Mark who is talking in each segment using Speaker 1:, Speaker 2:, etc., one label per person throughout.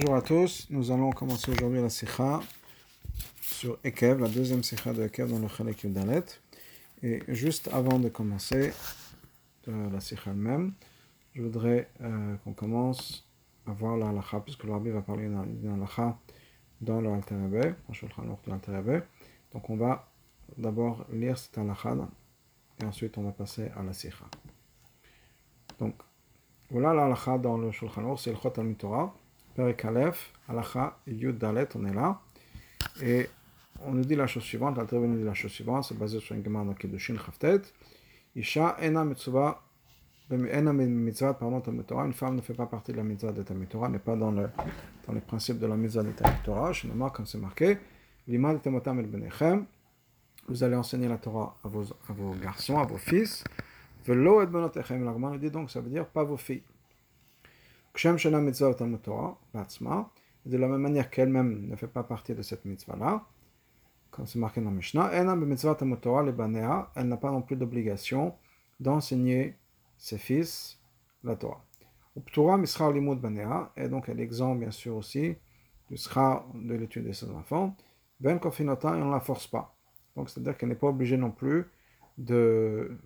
Speaker 1: Bonjour à tous, nous allons commencer aujourd'hui la sikha sur Ekev, la deuxième sikha de Ekev dans le Chalek Yudalet. Et juste avant de commencer la sikha elle-même, je voudrais euh, qu'on commence à voir la halakha, puisque le va parler d'une halakha dans le Alter de Donc on va d'abord lire cette halakha et ensuite on va passer à la sikha. Donc voilà la halakha dans le Shulchan c'est le Chot al-Mitorah. Perek Aleph, Alacha, Yud Dalet, on est là. Et on nous dit la chose suivante, la nous dit la chose suivante, c'est basé sur une gemara dans Kedushin Chaftet. Isha ena mitzvah, ena mitzvah, pardon. Une femme ne fait pas partie de la mitzvah de Talmud Torah, n'est pas dans le, dans les principes de la mitzvah de. Je me comme c'est marqué, l'imad temotam el benechem. Vous allez enseigner la Torah à vos, à vos garçons, à vos fils. Velo et benotechem. La gemara dit donc, ça veut dire pas vos filles. Kshem Shana Mitzvah Talmud Torah, de la même manière qu'elle-même ne fait pas partie de cette mitzvah-là, comme c'est marqué dans Mishnah, elle n'a pas non plus d'obligation d'enseigner ses fils la Torah. Et donc elle est exempte bien sûr aussi du sera de l'étude de ses enfants. Ben Kofinota, et on ne la force pas. Donc c'est-à-dire qu'elle n'est pas obligée non plus de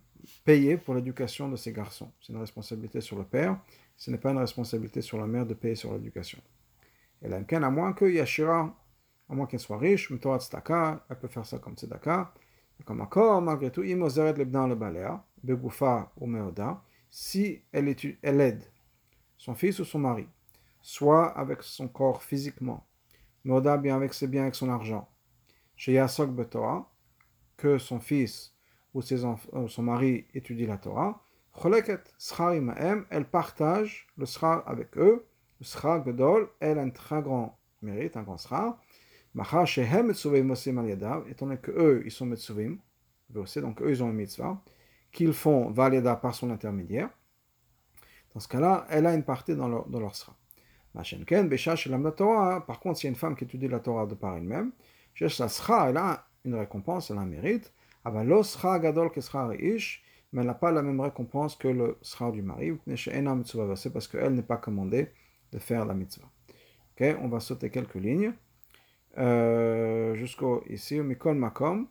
Speaker 1: payer pour l'éducation de ses garçons. C'est une responsabilité sur le père ce n'est pas une responsabilité sur la mère de payer sur l'éducation. Et là, à moins que Yashira, à moins qu'elle soit riche, elle peut faire ça comme Tzedaka. Comme accord, malgré tout, Imozeret Lebdan le Balea, Begoufa ou Meoda, si elle, elle aide son fils ou son mari, soit avec son corps physiquement, Meoda bien avec ses biens, avec son argent, chez Yasok que son fils ou enfants, son mari étudie la Torah, elle partage le schar avec eux. Le schar gadol, elle a un très grand mérite, un grand schar. Macha shehem yadav, étant donné que eux, ils sont metzuvim, donc eux, ils ont une mitzvah, qu'ils font valida par son intermédiaire. Dans ce cas-là, elle a une partie dans leur, dans leur schar. Par contre, s'il y a une femme qui étudie la Torah de par elle-même, elle a une récompense, elle a un mérite. Avalo schar gadol ke schar ish, mais elle n'a pas la même récompense que le sera du mari, c'est parce qu'elle n'est pas commandée de faire la mitzvah. Ok, on va sauter quelques lignes. Euh, jusqu'au ici, au Mikol Makom,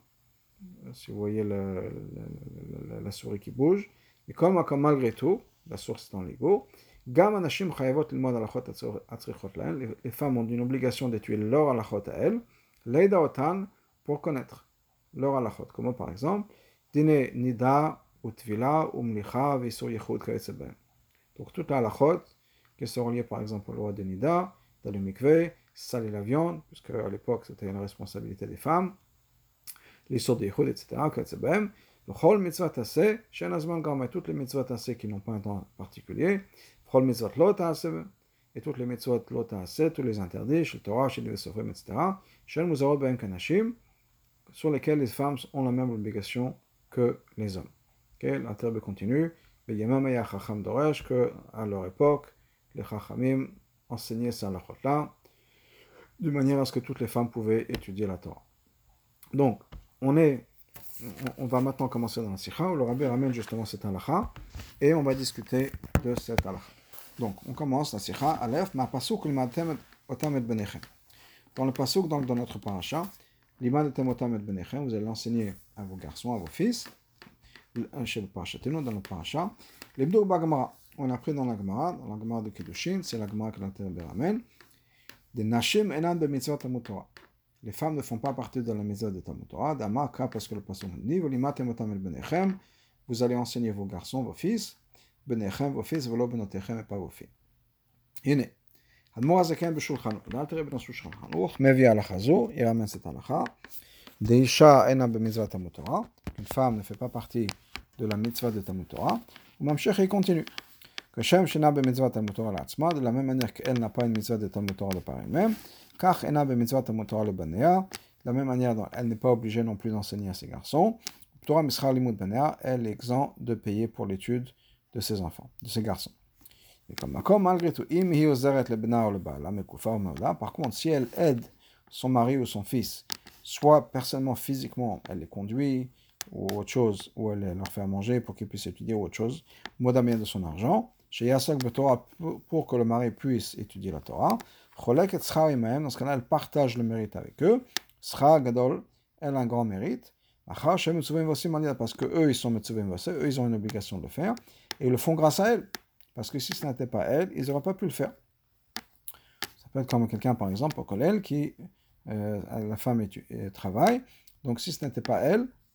Speaker 1: si vous voyez la souris qui bouge, Mikol Makom malgré tout, la source est en l'ego, les femmes ont une obligation d'étudier leur alachot à elles, Leida Otan, pour connaître leur alachot. Comment par exemple, Dine Nida donc toute la halachot qui sont reliées par exemple au loi de Nida, dans le mikveh, saler la viande, puisque à l'époque c'était une responsabilité des femmes, les sortes de Yehud, etc. Le chol mitzvah tassé, shen azman gam, toutes les mitzvot tassé qui n'ont pas un temps particulier, chol mitzvot lo tassé, et toutes les mitzvot lo tassé, tous les interdits, chez Torah, chez les Sofrim, etc. Shen muzarot ben kanashim, sur lesquels les femmes ont la même obligation que les hommes. L'interbe continue. Que à leur époque, les Chachamim enseignaient ces halachot-là, de manière à ce que toutes les femmes pouvaient étudier la Torah. Donc, on est, on va maintenant commencer dans la Sikha, où le Rabbi ramène justement cette halakha, et on va discuter de cette halakha. Donc, on commence la Sikha, Aleph, ma pasuk limatem otam et benechem. Dans le pasuk, donc dans notre paracha, limatem otam et benechem, vous allez l'enseigner à vos garçons, à vos fils, chez le Parashatenu, dans le Parasha. Les deux Bagamara, on a pris dans la Gemara, dans la Gemara de Kedushin, c'est la Gemara que l'Inter ramène. Des Nashim enan de mitzvah Talmud Torah. Les femmes ne font pas partie de la mitzvah de Talmud Torah. D'Amaka, parce que le passage dit, el benechem, vous allez enseigner vos garçons, vos fils, benechem, vos fils, velo benotechem, et pas vos filles. הנה, האדמו"ר הזקן בשולחנו, ואל תראה בן השולחן ערוך, מביא הלכה זו, ירמז את ההלכה. Deisha ena b'mitzvah Talmud Torah. Une femme ne fait pas partie de la mitzvah de Talmud Torah. Mamshech, il continue. Que Shem shena b'mitzvah Talmud Torah l'atzma, de la même manière qu'elle n'a pas une mitzvah de Talmud Torah de par elle-même. Kach ena b'mitzvah Talmud Torah le banea. De la même manière dont elle n'est pas obligée non plus d'enseigner à ses garçons. Torah mischar limud banea, elle est exempte de payer pour l'étude de ses enfants, de ses garçons. Et comme malgré tout, im hi ozeret le bena ou le bala, mekufa ou Par contre, si elle aide son mari ou son fils soit personnellement, physiquement, elle les conduit, ou autre chose, ou elle leur fait à manger pour qu'ils puissent étudier, ou autre chose, bien de son argent, chez Yasok Torah pour que le mari puisse étudier la Torah. Cholek et dans ce cas-là, elle partage le mérite avec eux. Sra Gadol, elle a un grand mérite. Parce que eux, ils sont Metsuvim eux, ils ont une obligation de le faire. Et ils le font grâce à elle. Parce que si ce n'était pas elle, ils n'auraient pas pu le faire. Ça peut être comme quelqu'un, par exemple, au collège, qui, euh, la femme travaille. Donc si ce n'était pas elle,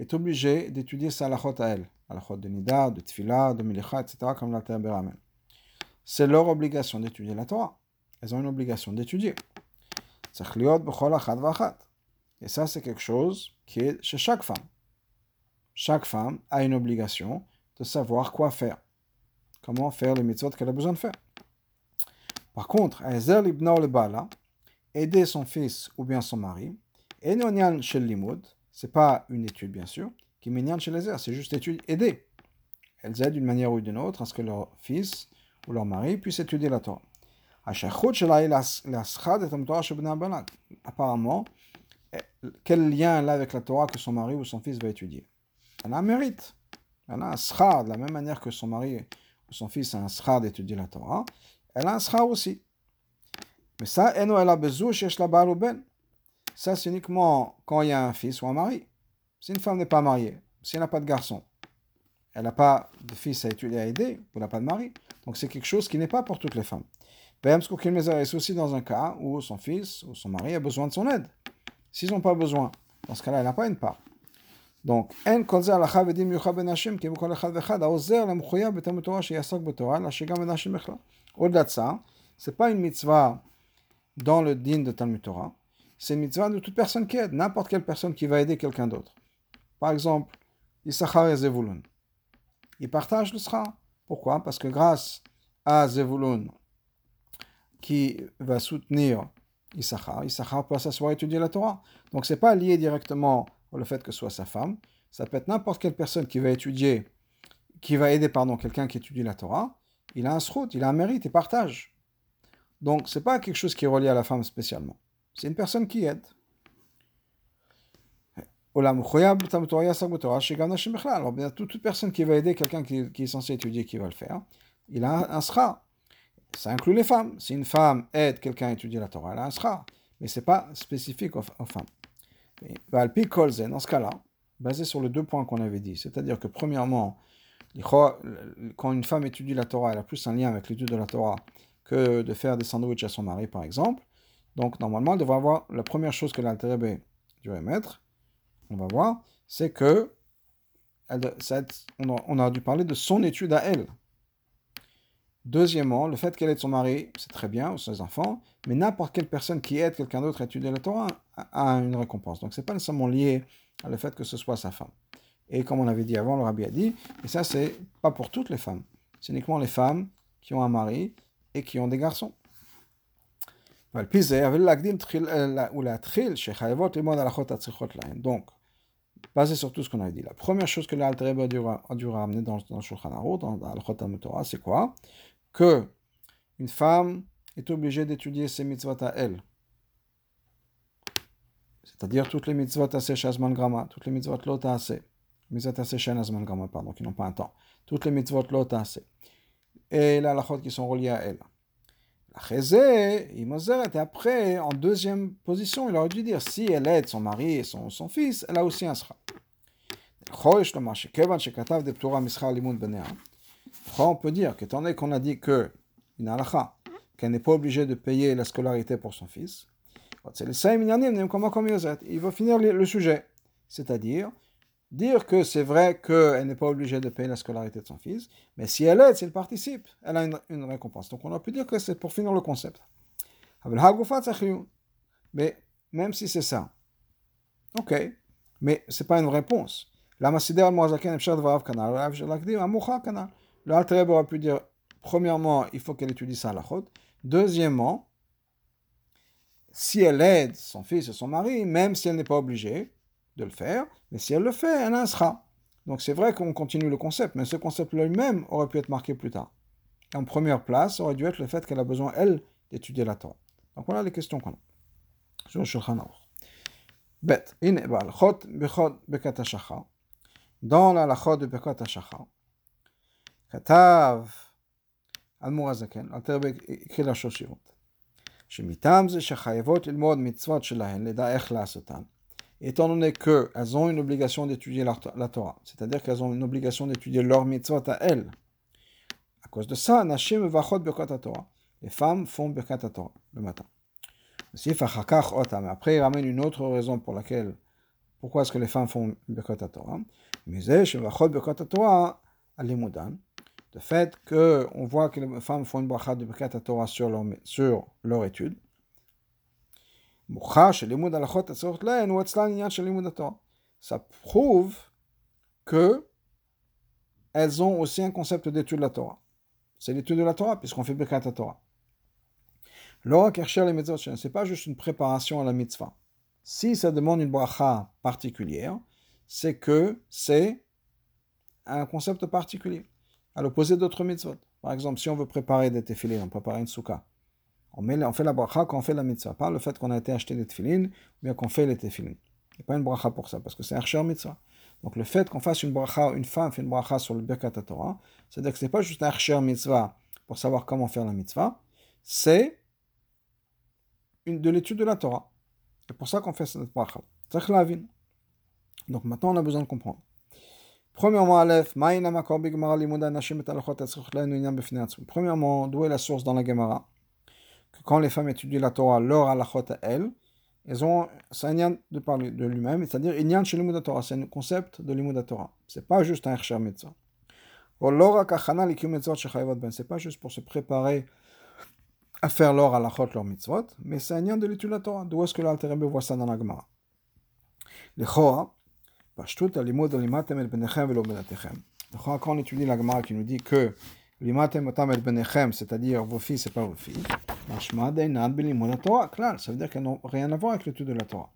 Speaker 1: est obligée d'étudier sa halachot à elle, halachot de nida, de tfila, de milicha, etc., comme la Ramène. C'est leur obligation d'étudier la Torah elles ont une obligation d'étudier. Et ça, c'est quelque chose qui est chez chaque femme. Chaque femme a une obligation de savoir quoi faire. Comment faire les mitzvot qu'elle a besoin de faire. Par contre, aider son fils ou bien son mari, et chez Limoud, c'est pas une étude bien sûr, qui chez les c'est juste étude, aider. Elles aident d'une manière ou d'une autre à ce que leur fils ou leur mari puisse étudier la Torah. Apparemment, quel lien elle a avec la Torah que son mari ou son fils va étudier? Elle a un mérite. Elle a un schar, de la même manière que son mari ou son fils a un schar d'étudier la Torah, elle a un schar aussi. Mais ça, elle a besoin la ben. Ça, c'est uniquement quand il y a un fils ou un mari. Si une femme n'est pas mariée, si elle n'a pas de garçon, elle n'a pas de fils à étudier, à aider, ou n'a pas de mari. Donc c'est quelque chose qui n'est pas pour toutes les femmes. C'est aussi dans un cas où son fils ou son mari a besoin de son aide. S'ils n'ont pas besoin, dans ce cas-là, elle n'a pas une part. Donc, au-delà de ça, c'est pas une mitzvah dans le din de Talmud Torah, c'est une mitzvah de toute personne qui aide, n'importe quelle personne qui va aider quelqu'un d'autre. Par exemple, Issachar et Zevulun. Ils partagent le sera. Pourquoi? Parce que grâce à Zevulun, qui va soutenir Issachar, Issachar peut s'asseoir étudier la Torah. Donc c'est pas lié directement au fait que ce soit sa femme. Ça peut être n'importe quelle personne qui va étudier, qui va aider pardon quelqu'un qui étudie la Torah. Il a un srout, il a un mérite, il partage. Donc c'est pas quelque chose qui est relié à la femme spécialement. C'est une personne qui aide. Alors bien toute, personne qui va aider quelqu'un qui, est censé étudier, qui va le faire, il a un sra. Ça inclut les femmes. Si une femme aide quelqu'un à étudier la Torah, elle a un sera. Mais ce n'est pas spécifique aux, femmes. Dans ce cas-là, basé sur les deux points qu'on avait dit, c'est-à-dire que premièrement, quand une femme étudie la Torah, elle a plus un lien avec l'étude de la Torah que de faire des sandwichs à son mari, par exemple. Donc, normalement, elle devrait avoir la première chose que l'Alterébé devrait mettre, on va voir, c'est que on a dû parler de son étude à elle. Deuxièmement, le fait qu'elle aide son mari, c'est très bien, ou ses enfants, mais n'importe quelle personne qui aide quelqu'un d'autre à étudier la Torah a une récompense. Donc, ce n'est pas nécessairement lié à le fait que ce soit sa femme. Et comme on avait dit avant, le rabbi a dit, et ça, c'est pas pour toutes les femmes. C'est uniquement les femmes qui ont un mari et qui ont des garçons. Donc, basé sur tout ce qu'on a dit. La première chose que l'Alter a dû ramener dans, dans Shulchan Aruch, dans la Torah, c'est quoi que une femme est obligée d'étudier ses mitzvot à elle. C'est-à-dire toutes les mitzvot assez shazman grama, toutes les mitzvot lot assez, mitzvot assez shenazman grama, pardon, qui n'ont pas un temps, toutes les mitzvot lot assez, et la lachot qui sont reliées à elle. Et après, en deuxième position, il aurait dû dire, si elle aide son mari et son, son fils, elle a aussi un sera. On peut dire qu'étant donné qu'on a dit que qu'elle n'est pas obligée de payer la scolarité pour son fils, il va finir le sujet. C'est-à-dire, dire que c'est vrai qu'elle n'est pas obligée de payer la scolarité de son fils, mais si elle aide, si elle participe, elle a une, récompense. Donc on a pu dire que c'est pour finir le concept. Mais même si c'est ça, ok, mais c'est pas une réponse. La le Altreb aurait pu dire, premièrement, il faut qu'elle étudie sa halachot. Deuxièmement, si elle aide son fils et son mari, même si elle n'est pas obligée de le faire, mais si elle le fait, elle a un sera. Donc c'est vrai qu'on continue le concept, mais ce concept lui-même aurait pu être marqué plus tard. En première place, aurait dû être le fait qu'elle a besoin, elle, d'étudier la Torah. Donc voilà les questions qu'on a. Sur le Shulchan Aruch. Bet, in chot bechot bekat Dans la lachot de bekat hashachar, כתב אדמו"ר הזקן, אלתר הקריא לשושיות, שמטעם זה שחייבות ללמוד מצוות שלהן, לדע איך לעשותן, étant donné qu'elles ont une obligation d'étudier la, Torah, c'est-à-dire qu'elles ont une obligation d'étudier leur mitzvot à elles. À cause de ça, Nashim vachot birkat Torah. Les femmes font birkat Torah le matin. Mais après, il ramène une autre raison pour laquelle, pourquoi est-ce que les femmes font birkat Torah. Mais vachot birkat Torah à l'imoudan. Le fait qu'on voit que les femmes font une bracha de birkat Torah sur leur, sur leur étude. Ça prouve que elles ont aussi un concept d'étude de la Torah. C'est l'étude de la Torah, puisqu'on fait Birkat Torah. L'ora Kersher les mitzvot, ce n'est pas juste une préparation à la mitzvah. Si ça demande une bracha particulière, c'est que c'est un concept particulier, à l'opposé d'autres mitzvot. Par exemple, si on veut préparer des tefillin, on prépare une souka. On, fait la bracha quand on fait la mitzvah, pas le fait qu'on a été acheté des tefillin, mais qu'on fait les tefillin. Il n'y a pas une bracha pour ça, parce que c'est un mitzvah. Donc le fait qu'on fasse une bracha, une femme fait une bracha sur le Birkat Torah, c'est-à-dire que ce n'est pas juste un archer mitzvah pour savoir comment faire la mitzvah, c'est de l'étude de la Torah. C'est pour ça qu'on fait cette bracha. Donc maintenant on a besoin de comprendre. Premièrement, Premièrement, d'où est la source dans la Gemara? Quand les femmes étudient la Torah, leur halachot à elles, elles ont, c'est un yan de parler de lui-même, c'est-à-dire yan chez le Torah, c'est un concept de l'imud Torah. C'est pas juste un Hersher Mitzvah. C'est pas juste pour se préparer à faire leur halachot, leur mitzvot, mais c'est un yan de l'étude de la Torah. D'où est-ce que l'Alter voit ça dans la Gemara? Le Chora, Pashtut alimud alimatem el benechem velo benatechem. Quand on étudie la Gemara qui nous dit que limatem otam el benechem, c'est-à-dire vos filles, c'est pas vos filles, ça veut dire qu'elles n'ont rien à voir avec l'étude de la Torah.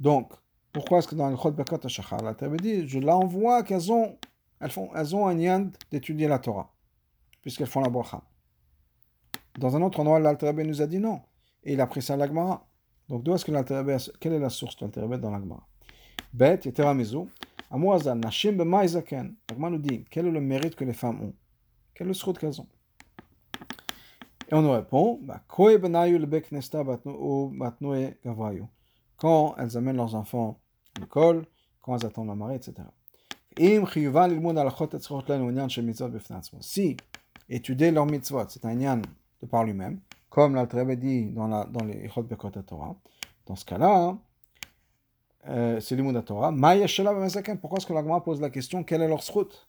Speaker 1: Donc, pourquoi est-ce que dans le Chod Bekat HaShachar, la Torah dit, je l'envoie qu'elles ont, elles font, elles ont un yand d'étudier la Torah, puisqu'elles font la bracha. Dans un autre endroit, l'Alterabé nous a dit non. Et il a pris ça à l'Agmara. Donc, d'où est-ce que l'Alterabé, quelle est la source de l'Alterabé dans l'Agmara? Yeteramizu, Amouazan, Nashim B'maizaken. L'Agmara nous dit, quel est le mérite que les femmes ont Quel est le srout qu'elles ont Et on nous répond, quand elles amènent leurs enfants à l'école, quand elles attendent leur mari, etc. Si étudier leur mitzvot, c'est un yan de par lui-même, comme l'Altrebe dit dans, la, dans les Ichot Torah, dans ce cas-là, euh, c'est l'imoud Torah. Pourquoi est-ce que l'Agma pose la question quel est leur srout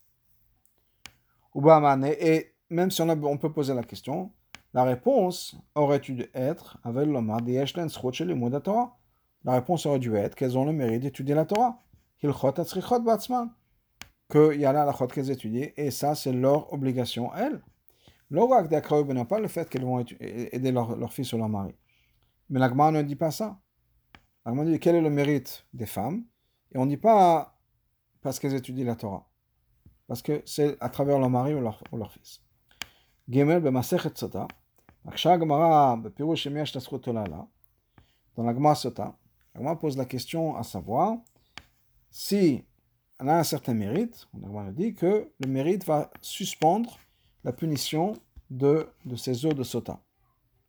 Speaker 1: Et même si on, a, on peut poser la question, la réponse aurait dû être avec l'Omar srout chez Torah. La réponse aurait dû être qu'elles ont le mérite d'étudier la Torah. Qu'il y a là la chot qu'elles étudient, et ça, c'est leur obligation, elles. L'orak n'a pas le fait qu'elles vont aider leur, leur fils ou leur mari. Mais l'Agma ne dit pas ça on dit quel est le mérite des femmes, et on ne dit pas parce qu'elles étudient la Torah, parce que c'est à travers leur mari ou leur, ou leur fils. Gimel b'masechet sota, Aksha Gemara tasrut dans la Gemara sota, la Gemara pose la question à savoir si on a un certain mérite, on Gemara dit que le mérite va suspendre la punition de, de ces eaux de sota.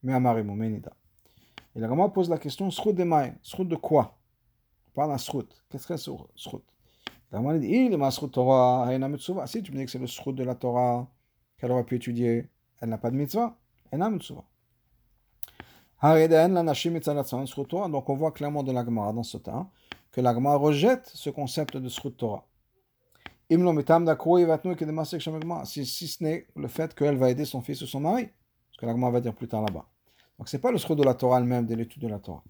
Speaker 1: Mais Amare Momenida. Et la Gemara pose la question srout de maï, srout de quoi? On parle d'un srout. Qu'est-ce que c'est srout? La Gemara dit il est srout Torah, Si tu me dis que c'est le srout de la Torah qu'elle aurait pu étudier, elle n'a pas de mitzvah, elle n'a mitzvah. Donc on voit clairement de l'Agmara dans ce temps que l'Agmara rejette ce concept de Srut Torah. Si, si ce n'est le fait qu'elle va aider son fils ou son mari, ce que l'Agmara va dire plus tard là-bas. Donc c'est pas le Srut de la Torah elle-même, de l'étude de la Torah.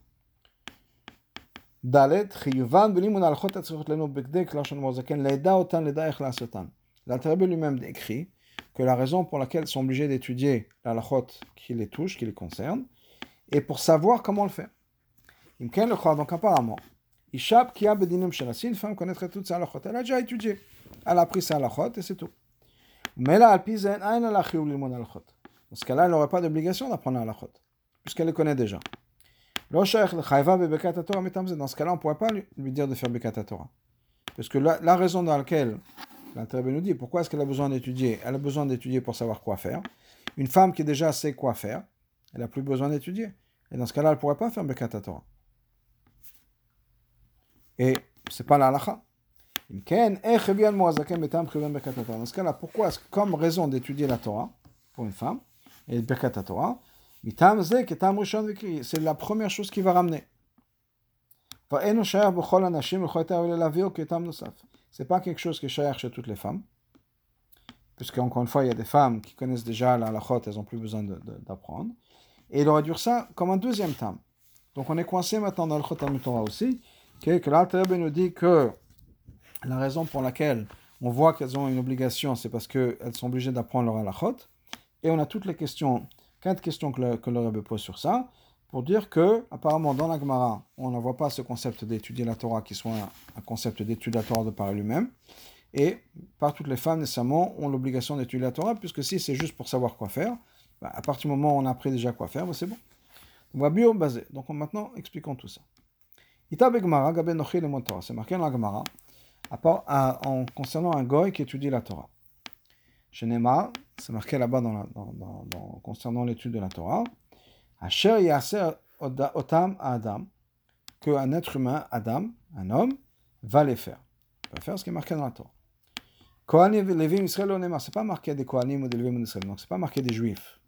Speaker 1: L'Alterebe lui-même écrit que la raison pour laquelle ils sont obligés d'étudier la lachot qui les touche, qui les concerne, et pour savoir comment le faire. Imken le croit, donc apparemment, Ishab qui a bedinim si une femme connaîtrait toutes ses halachot. Elle a déjà étudié. Elle a appris ses halachot et c'est tout. Mais là, alpizen, aïn al limon ce elle n'aurait pas d'obligation d'apprendre la halachot, puisqu'elle les connaît déjà. Dans ce cas-là, on ne pourrait pas lui dire de faire Bekat Torah. Parce que la, raison dans laquelle l'intérêt nous dit pourquoi est-ce qu'elle a besoin d'étudier Elle a besoin d'étudier pour savoir quoi faire? Une femme qui déjà sait quoi faire, elle n'a plus besoin d'étudier. Et dans ce cas-là, elle ne pourrait pas faire Bekat Torah. Et ce n'est pas la halakha. Dans ce cas-là, pourquoi est-ce que comme raison d'étudier la Torah pour une femme, et Bekat Torah, c'est la première chose qui va ramener. C'est pas quelque chose qui est cher chez toutes les femmes. Puisque, encore une fois, il y a des femmes qui connaissent déjà la halachot, elles n'ont plus besoin d'apprendre. Et il aurait dû ça comme un deuxième tam. Donc on est coincé maintenant dans le Chotam aussi, que, que nous dit que la raison pour laquelle on voit qu'elles ont une obligation, c'est parce qu'elles sont obligées d'apprendre leur halachot. Et on a toutes les questions quatre questions que le, que pose sur ça, pour dire que, apparemment, dans la Gemara, on ne voit pas ce concept d'étudier la Torah qui soit un, concept d'étudier la Torah de par lui-même. Et pas toutes les femmes, nécessairement, ont l'obligation d'étudier la Torah, puisque si c'est juste pour savoir quoi faire, bah, à partir du moment où on a appris déjà quoi faire, bah, c'est bon. On va bio basé. Donc maintenant, expliquons tout ça. C'est marqué dans la Gemara, en concernant un goy qui étudie la Torah. Chez c'est marqué là-bas dans, concernant l'étude de la Torah, Asher Yasser Otam Adam, qu'un être humain, Adam, un homme, va les faire. Il va faire ce qui est marqué dans la Torah. Kohanim Levim Israël c'est pas marqué des Kohanim ou des Levim Israël, donc c'est pas marqué des Juifs,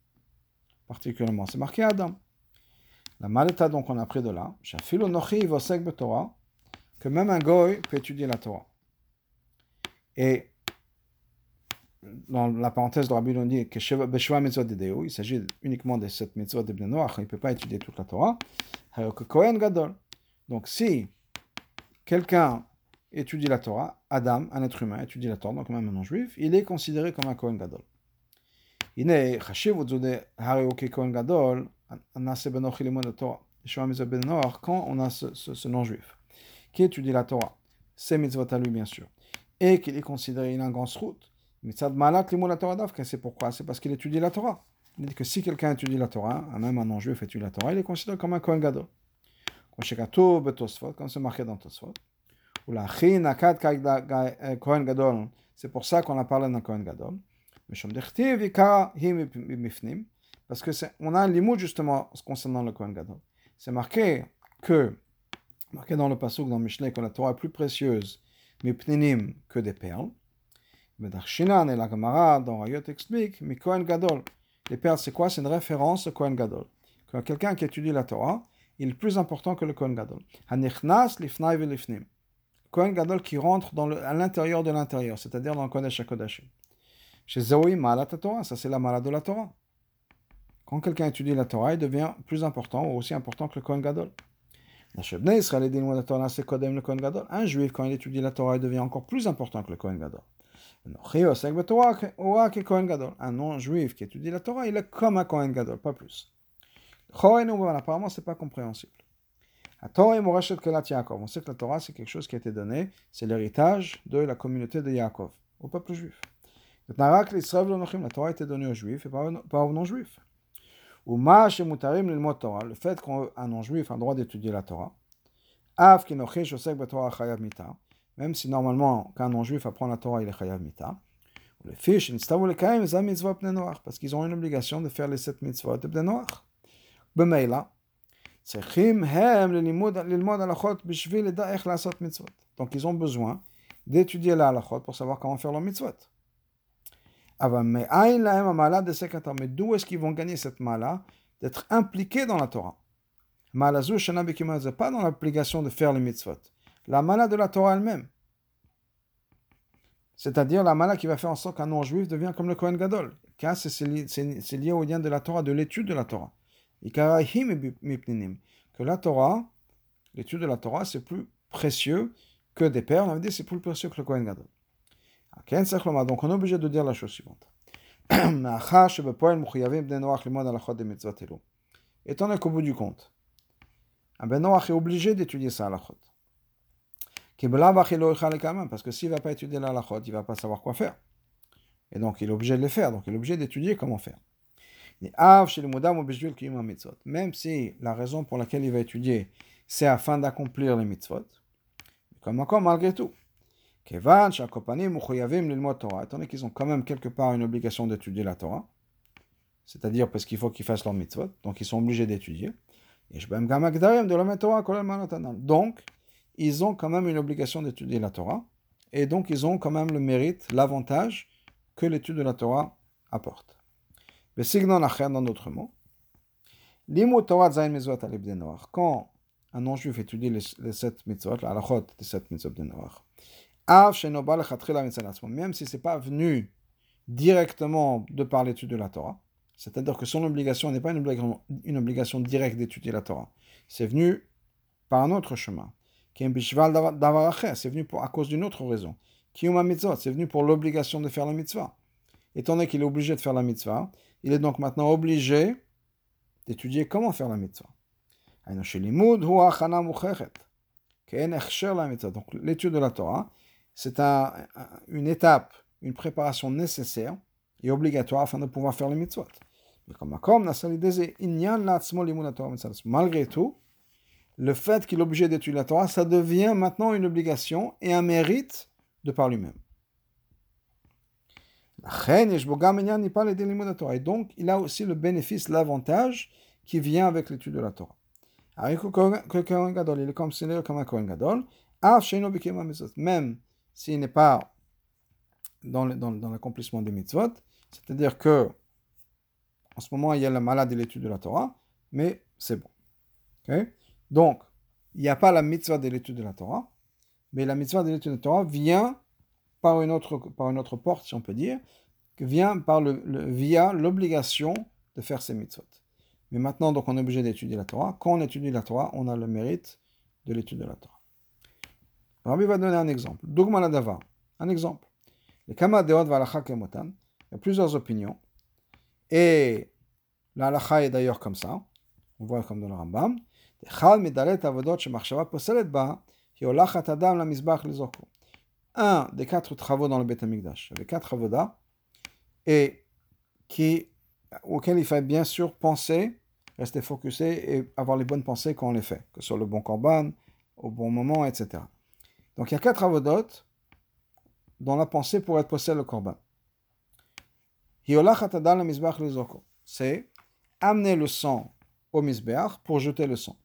Speaker 1: particulièrement, c'est marqué Adam. La maleta donc on a pris de là, que même un goy peut étudier la Torah. Et dans la parenthèse de Rabbi dit que il s'agit uniquement de cette mitzvot de Noach, il ne peut pas étudier toute la Torah. Kohen Gadol. Donc si quelqu'un étudie la Torah, Adam, un être humain, étudie la Torah, donc même un non-juif, il est considéré comme un Kohen Gadol. Il est Kohen Gadol, quand on a ce, ce, ce non-juif qui étudie la Torah, c'est mitzvot à lui bien sûr, et qu'il est considéré, il a un grand route Mitzad Malak la Torah c'est pourquoi? C'est parce qu'il étudie la Torah. Il dit que si quelqu'un étudie la Torah, même un non-juif étudie la Torah, il est considéré comme un Kohen Gadol. Comme c'est marqué dans Tosfot. Ou la Kohen Gadol, c'est pour ça qu'on a parlé d'un Kohen Gadol. Parce que on a un limite justement concernant le Kohen Gadol. C'est marqué que, marqué dans le passage dans Mishneh, que la Torah est plus précieuse, mais que des perles. Shinan et la Gemara dans Rayot explique, mais Kohen Gadol. Les perles, c'est quoi? C'est une référence au Kohen Gadol. Quand quelqu'un qui étudie la Torah, il est plus important que le Kohen Gadol. Hanichnas lifnai velifnim. Kohen Gadol qui rentre dans à l'intérieur de l'intérieur, c'est-à-dire dans le Kodesh. Chez Zoé, Malat Torah, ça c'est la malade de la Torah. Quand quelqu'un étudie la Torah, il devient plus important ou aussi important que le Kohen Gadol. Un juif, quand il étudie la Torah, il devient encore plus important que le Kohen Gadol. Un non-juif qui étudie la Torah, il est comme un Kohen Gadol, pas plus. Apparemment, c'est pas compréhensible. On sait que la Torah, c'est quelque chose qui a été donné, c'est l'héritage de la communauté de Yaakov, au peuple juif. La Torah a été donnée aux juifs et pas aux non-juifs. Le fait qu'un non-juif a le droit d'étudier la Torah, même si normalement, quand un non-juif apprend la Torah, il est chayav mita. Les fiches, parce qu'ils ont une obligation de faire les sept mitzvot de bnei noach. B'meila, donc ils ont besoin d'étudier la halachot pour savoir comment faire leur mitzvot. Mais d'où est-ce qu'ils vont gagner cette mala d'être impliqués dans la Torah? Malazou, Shana pas dans l'obligation de faire les mitzvot la mala de la Torah elle-même. C'est-à-dire la mala qui va faire en sorte qu'un non-juif devient comme le Kohen Gadol. Car c'est lié au lien de la Torah, de l'étude de la Torah. Que la Torah, l'étude de la Torah, c'est plus précieux que des perles. On avait dit c'est plus précieux que le Kohen Gadol. Donc on est obligé de dire la chose suivante. Étant donné qu'au bout du compte, un ben est obligé d'étudier ça à la chôte parce que s'il ne va pas étudier la halachot, il ne va pas savoir quoi faire. Et donc il est obligé de les faire, donc il est obligé d'étudier comment faire. Même si la raison pour laquelle il va étudier, c'est afin d'accomplir les mitzvot, comme encore malgré tout. Étant donné qu'ils ont quand même quelque part une obligation d'étudier la Torah, c'est-à-dire parce qu'il faut qu'ils fassent leur mitzvot, donc ils sont obligés d'étudier. Donc, ils ont quand même une obligation d'étudier la Torah, et donc ils ont quand même le mérite, l'avantage que l'étude de la Torah apporte. Mais signe dans d'autres mots, quand un non-juif étudie les, sept mitzvot, la halachot des sept mitzvot de Noach, même si ce n'est pas venu directement de par l'étude de la Torah, c'est-à-dire que son obligation n'est pas une obligation directe d'étudier la Torah, c'est venu par un autre chemin, c'est venu pour, à cause d'une autre raison, c'est venu pour l'obligation de faire la mitzvah. Étant donné qu'il est obligé de faire la mitzvah, il est donc maintenant obligé d'étudier comment faire la mitzvah. Donc l'étude de la Torah, c'est un, une étape, une préparation nécessaire et obligatoire afin de pouvoir faire les mitzvot. Malgré tout, le fait qu'il est obligé d'étudier la Torah, ça devient maintenant une obligation et un mérite de par lui-même. Et donc, il a aussi le bénéfice, l'avantage qui vient avec l'étude de la Torah. Il est comme un Kohen même s'il n'est pas dans, l'accomplissement des mitzvot, c'est-à-dire que en ce moment, il y a la malade de l'étude de la Torah, mais c'est bon. Donc, il n'y a pas la mitzvah de l'étude de la Torah, mais la mitzvah de l'étude de la Torah vient par une autre, porte, si on peut dire, vient par le, via l'obligation de faire ces mitzvot. Mais maintenant, donc, on est obligé d'étudier la Torah. Quand on étudie la Torah, on a le mérite de l'étude de la Torah. Rabbi va donner un exemple. Dogma Dava, un exemple. Les Kama Deot Kemotan, il y a plusieurs opinions. Et la halakha est d'ailleurs comme ça. On voit comme dans le Rambam. Un des quatre travaux dans le Beth Amikdash, avec quatre avodas, et qui, auxquels il faut bien sûr penser, rester focusé et avoir les bonnes pensées quand on les fait, que ce soit le bon korban, au bon moment, etc. Donc il y a quatre avodotes dont la pensée pour être possède le korban. C'est amener le sang au misbeach pour jeter le sang.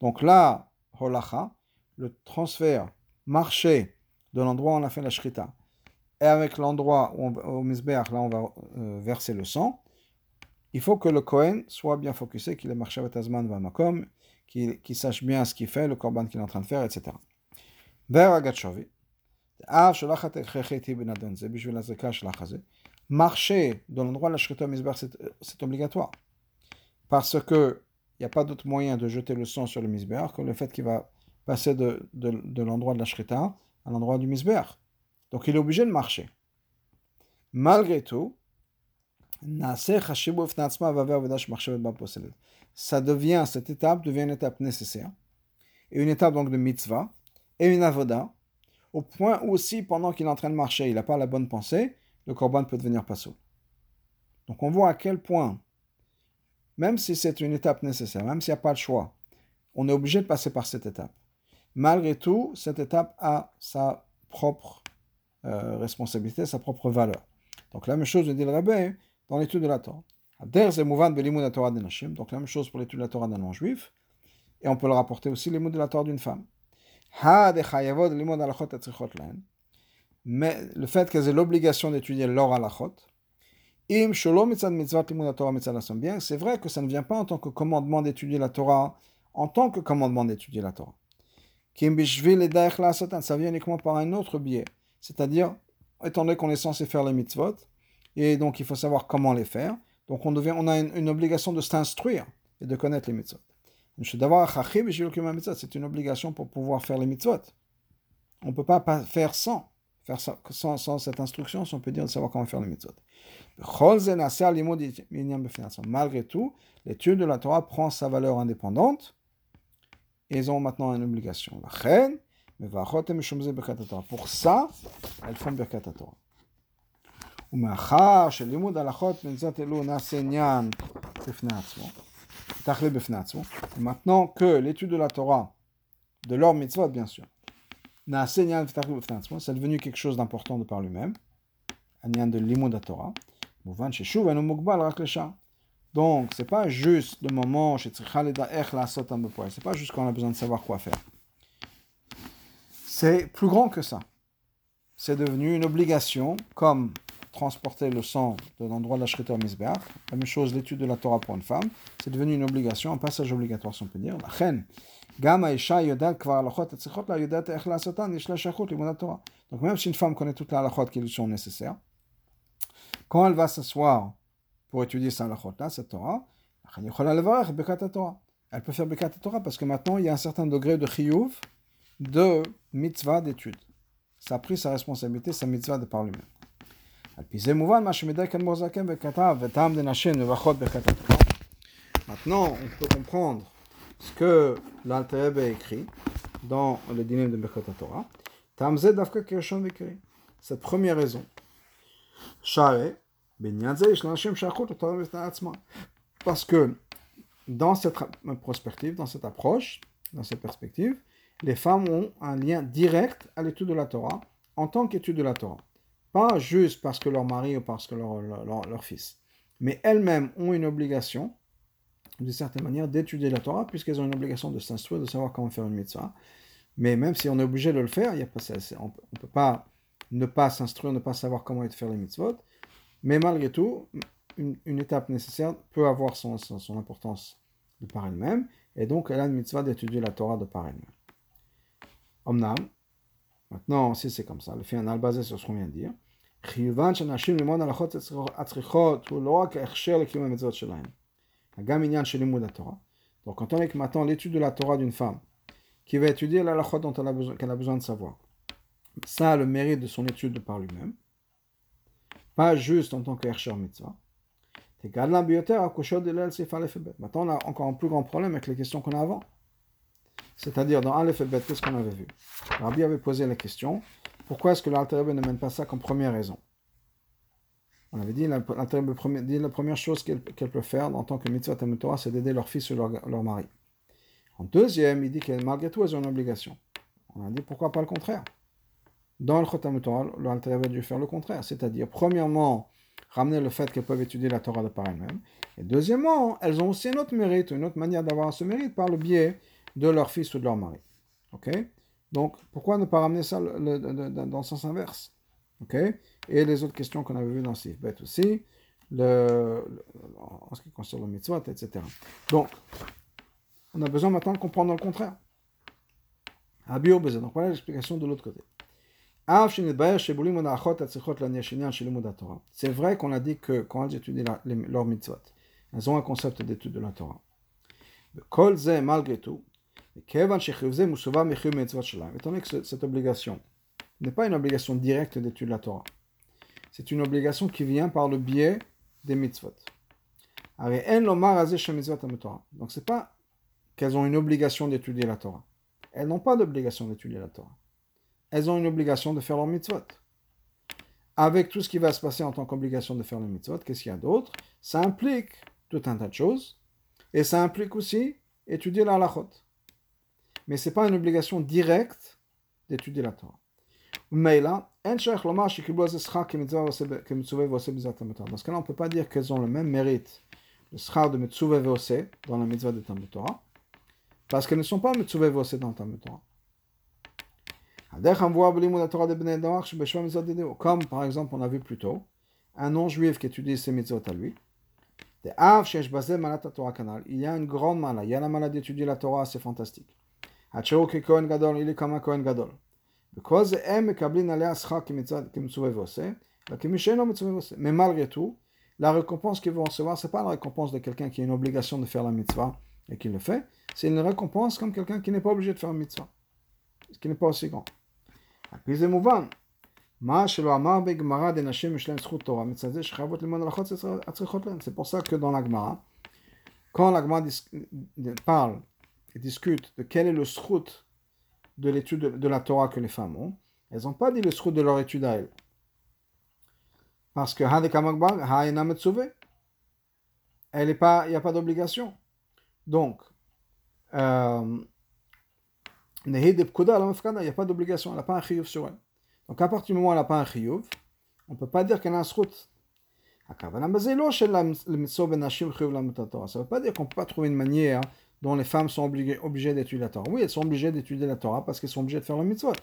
Speaker 1: Donc là, holacha, le transfert, marcher de l'endroit où on a fait la shrita, et avec l'endroit au misbeach, là on va euh, verser le sang, il faut que le Kohen soit bien focusé, qu'il ait marché avec Azman Vamakom, qu'il sache bien ce qu'il fait, le korban qu'il est en train de faire, etc. Marcher dans l'endroit de la Shrita Mizbar, c'est obligatoire. Parce qu'il n'y a pas d'autre moyen de jeter le sang sur le Mizbar que le fait qu'il va passer de, de, l'endroit de la Shrita à l'endroit du Mizbar. Donc il est obligé de marcher. Malgré tout, ça devient, cette étape devient une étape nécessaire, et une étape donc de mitzvah, et une avoda, au point où aussi, pendant qu'il est en train de marcher, il n'a pas la bonne pensée, le korban peut devenir passo. Donc on voit à quel point, même si c'est une étape nécessaire, même s'il n'y a pas de choix, on est obligé de passer par cette étape. Malgré tout, cette étape a sa propre euh, responsabilité, sa propre valeur. Donc la même chose, dit le rabbin, dans l'étude de la Torah. Donc la même chose pour l'étude de la Torah d'un non-juif. Et on peut le rapporter aussi mots de la Torah d'une femme. Mais le fait qu'elles aient l'obligation d'étudier leur halachot, c'est vrai que ça ne vient pas en tant que commandement d'étudier la Torah, en tant que commandement d'étudier la Torah. Ça vient uniquement par un autre biais. C'est-à-dire, étant donné qu'on est censé faire les mitzvot, et donc il faut savoir comment les faire. Donc on, devient, on a une, obligation de s'instruire et de connaître les mitzvot. C'est une obligation pour pouvoir faire les mitzvot. On ne peut pas faire sans faire ça, sans, sans cette instruction, si on peut dire de savoir comment faire les mitzvot. Malgré tout, l'étude de la Torah prend sa valeur indépendante et ils ont maintenant une obligation. La reine, pour ça, elles font Birkat Torah. ומאחר שלימוד הלכות מצוות אלו נעשה עניין בפני עצמו, תכלי בפני עצמו, maintenant que l'étude de la Torah, de leur mitzvot bien sûr, c'est devenu quelque chose d'important de par lui-même, de l'immonda Torah. Donc, c'est pas juste le moment chez C'est pas juste quand on a besoin de savoir quoi faire. C'est plus grand que ça. C'est devenu une obligation, comme transporter le sang de l'endroit de la Shreter Mizbeach. La même chose, l'étude de la Torah pour une femme. C'est devenu une obligation, un passage obligatoire, si on peut dire. La reine. Donc même si une femme connaît toutes les halachot qui lui sont nécessaires, quand elle va s'asseoir pour étudier sa halachot là, cette Torah, elle peut faire Bekat Torah parce que maintenant il y a un certain degré de chiyuv, de mitzvah d'étude. Ça a pris sa responsabilité, sa mitzvah de par lui-même. Maintenant, on peut comprendre ce que l'Alter a écrit dans le dîner de Birkat Torah. Cette première raison. Parce que dans cette perspective, dans cette approche, dans cette perspective, les femmes ont un lien direct à l'étude de la Torah en tant qu'étude de la Torah. Pas juste parce que leur mari ou parce que leur, leur, fils. Mais elles-mêmes ont une obligation, d'une certaine manière, d'étudier la Torah, puisqu'elles ont une obligation de s'instruire, de savoir comment faire une mitzvah. Mais même si on est obligé de le faire, y a pas, on ne peut pas ne pas s'instruire, ne pas savoir comment faire les mitzvot. Mais malgré tout, une, étape nécessaire peut avoir son, son, importance de par elle-même. Et donc, elle a une mitzvah d'étudier la Torah de par elle-même. Omnam, maintenant, si c'est comme ça, le fait un basé sur ce qu'on vient de dire, Donc quand on est maintenant l'étude de la Torah d'une femme qui va étudier la lachot dont elle a, besoin, qu'elle a besoin de savoir, ça a le mérite de son étude par lui-même, pas juste en tant qu'Ersher Mitzvah. Maintenant, on a encore un plus grand problème avec les questions qu'on a avant. C'est-à-dire, dans Aleph qu'est-ce qu'on avait vu? Rabbi avait posé la question pourquoi est-ce que l'Alter ne mène pas ça comme première raison? On avait dit, dit la première chose qu'elle peut faire en tant que mitzvah Torah, c'est d'aider leur fils ou leur, mari. En deuxième, il dit que malgré tout, elles ont une obligation. On a dit pourquoi pas le contraire? Dans le Chotam Torah, l'Alter a dû faire le contraire, c'est-à-dire, premièrement, ramener le fait qu'elles peuvent étudier la Torah de par elles-mêmes, et deuxièmement, elles ont aussi un autre mérite, une autre manière d'avoir ce mérite par le biais de leur fils ou de leur mari. Ok? Donc, pourquoi ne pas ramener ça dans le sens inverse? Ok? Et les autres questions qu'on avait vues dans Sif Bet aussi, en ce qui concerne le mitzvot, etc. Donc, on a besoin maintenant de comprendre le contraire. Donc, voilà l'explication de l'autre côté. C'est vrai qu'on a dit que quand elles étudient leur mitzvot, elles ont un concept d'étude de la Torah. Malgré tout, Étant donné que cette obligation n'est pas une obligation directe d'étudier la Torah, c'est une obligation qui vient par le biais des mitzvot. Donc c'est pas qu'elles ont une obligation d'étudier la Torah. Elles n'ont pas d'obligation d'étudier la Torah. Elles ont une obligation de faire leur mitzvot. Avec tout ce qui va se passer en tant qu'obligation de faire le mitzvot, qu'est-ce qu'il y a d'autre? Ça implique tout un tas de choses. Et ça implique aussi étudier la halachot mais ce n'est pas une obligation directe d'étudier la Torah. Dans ce cas-là, on ne peut pas dire qu'elles ont le même mérite, le schar de Metsuve Veose dans la mitzvah de Talmud Torah, parce qu'elles ne sont pas Metsuve Veose dans Torah. Comme par exemple, on a vu plus tôt, un non-juif qui étudie ses mitzvot à lui, il y a une grande maladie, il y a la maladie d'étudier la Torah, c'est fantastique. Il est comme un Kohen Gadol. Mais malgré tout, la récompense qu'ils vont recevoir, ce n'est pas la récompense de quelqu'un qui a une obligation de faire la mitzvah et qui le fait, c'est une récompense comme quelqu'un qui n'est pas obligé de faire la mitzvah, ce qui n'est pas aussi grand. C'est pour ça que dans la Gemara, quand la Gemara parle et discute de quel est le srout de l'étude de, la Torah que les femmes ont, elles n'ont pas dit le srout de leur étude à elles. Parce que elle est pas, il n'y a pas d'obligation. Donc, euh, il n'y a pas d'obligation, elle n'a pas un chiyuv sur elle. Donc à partir du moment où elle n'a pas un chiyuv, on ne peut pas dire qu'elle a un srout. Ça ne veut pas dire qu'on ne peut pas trouver une manière dont les femmes sont obligées, obligées d'étudier la Torah. Oui, elles sont obligées d'étudier la Torah parce qu'elles sont obligées de faire le mitzvot.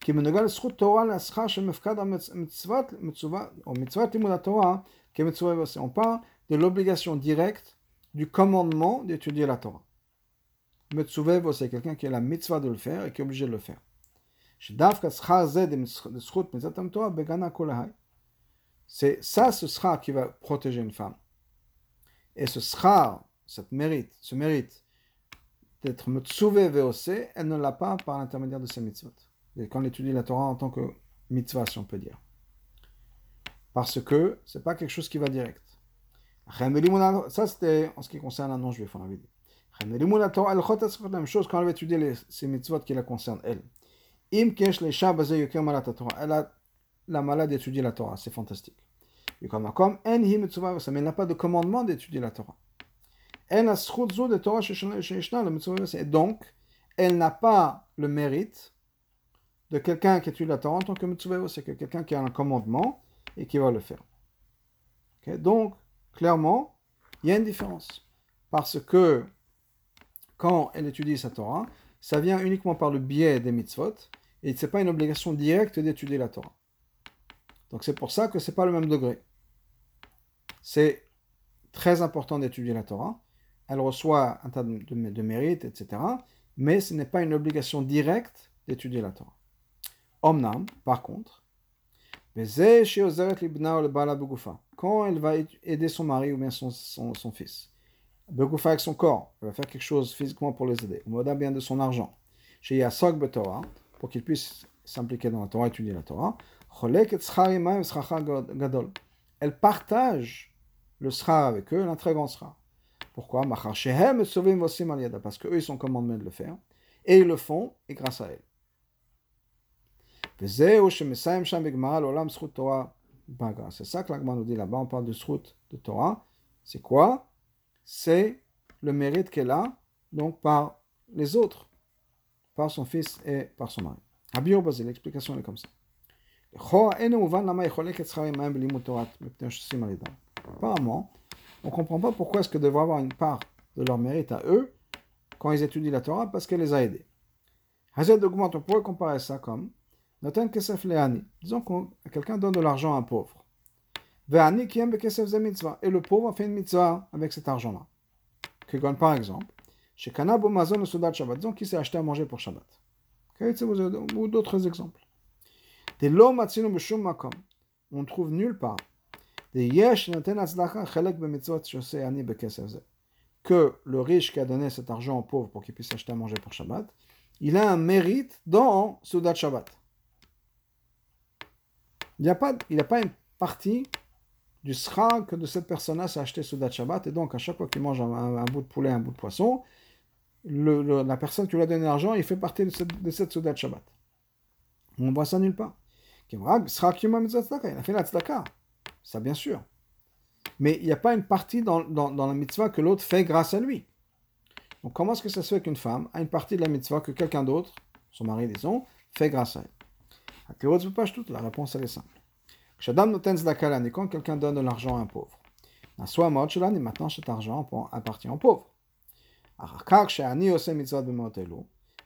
Speaker 1: כי מנוגע לזכות תורה להשכר שמפקד המצוות, או מצוות לימוד התורה כמצווה ועושה. On parle de l'obligation directe du commandement d'étudier la Torah. Metsuve, c'est quelqu'un qui a la mitzvah de le faire et qui est obligé de le faire. C'est ça, ce sera qui va protéger une femme. Et ce sera, cette mérite, ce mérite d'être Metsuve veose, elle ne l'a pas par l'intermédiaire de ses mitzvot. Quand on étudie la Torah en tant que mitzvah, si on peut dire. Parce que c'est pas quelque chose qui va direct. Ça, c'était en ce qui concerne un non-juif, on avait dit. La même chose quand elle va étudier les, ces mitzvot qui la concernent, elle. Elle a la malade d'étudier la Torah, c'est fantastique. Mais elle n'a pas de commandement d'étudier la Torah. Donc, elle n'a pas le mérite de quelqu'un qui étudie la Torah en tant que mitzvah, c'est que quelqu'un qui a un commandement et qui va le faire. Donc, clairement, il y a une différence. Parce que quand elle étudie sa Torah, ça vient uniquement par le biais des mitzvot, et ce n'est pas une obligation directe d'étudier la Torah. Donc c'est pour ça que ce n'est pas le même degré. C'est très important d'étudier la Torah. Elle reçoit un tas de, de mérites, etc. Mais ce n'est pas une obligation directe d'étudier la Torah. Omnam, par contre, quand elle va aider son mari ou bien son, fils, avec son corps, elle va faire quelque chose physiquement pour les aider, ou bien de son argent, chez pour qu'il puisse s'impliquer dans la Torah, étudier la Torah, elle partage le sra avec eux, un très grand sra. Pourquoi? Parce qu'eux, ils sont commandés de le faire, et ils le font, et grâce à elle. C'est ça que l'Agma nous dit là-bas, on parle de Srut de Torah. C'est quoi? C'est le mérite qu'elle a, donc par les autres, par son fils et par son mari. l'explication est comme ça. Apparemment, on ne comprend pas pourquoi est-ce que devrait avoir une part de leur mérite à eux quand ils étudient la Torah parce qu'elle les a aidés. On pourrait comparer ça comme Disons que quelqu'un donne de l'argent à un pauvre. Et le pauvre fait une mitzvah avec cet argent-là. Par exemple, chez Kanab Mazon le Soudat Shabbat, disons qu'il s'est acheté à manger pour Shabbat. Ou d'autres exemples. Des l'homme on ne trouve nulle part. Que le riche qui a donné cet argent au pauvre pour qu'il puisse acheter à manger pour Shabbat, il a un mérite dans Soudat Shabbat. Il n'y a, pas, a pas une partie du sra que de cette personne-là s'est acheté Soudat Shabbat, et donc à chaque fois qu'il mange un, bout de poulet, un bout de poisson, la personne qui lui a donné l'argent, il fait partie de cette, de cette Soudat Shabbat. On ne voit ça nulle part. Il a fait la tzedaka, ça bien sûr. Mais il n'y a pas une partie dans, dans, la mitzvah que l'autre fait grâce à lui. Donc comment est-ce que ça se fait qu'une femme a une partie de la mitzvah que quelqu'un d'autre, son mari disons, fait grâce à elle? La réponse elle est simple. Quand quelqu'un donne de l'argent à un pauvre, maintenant cet argent appartient au pauvre.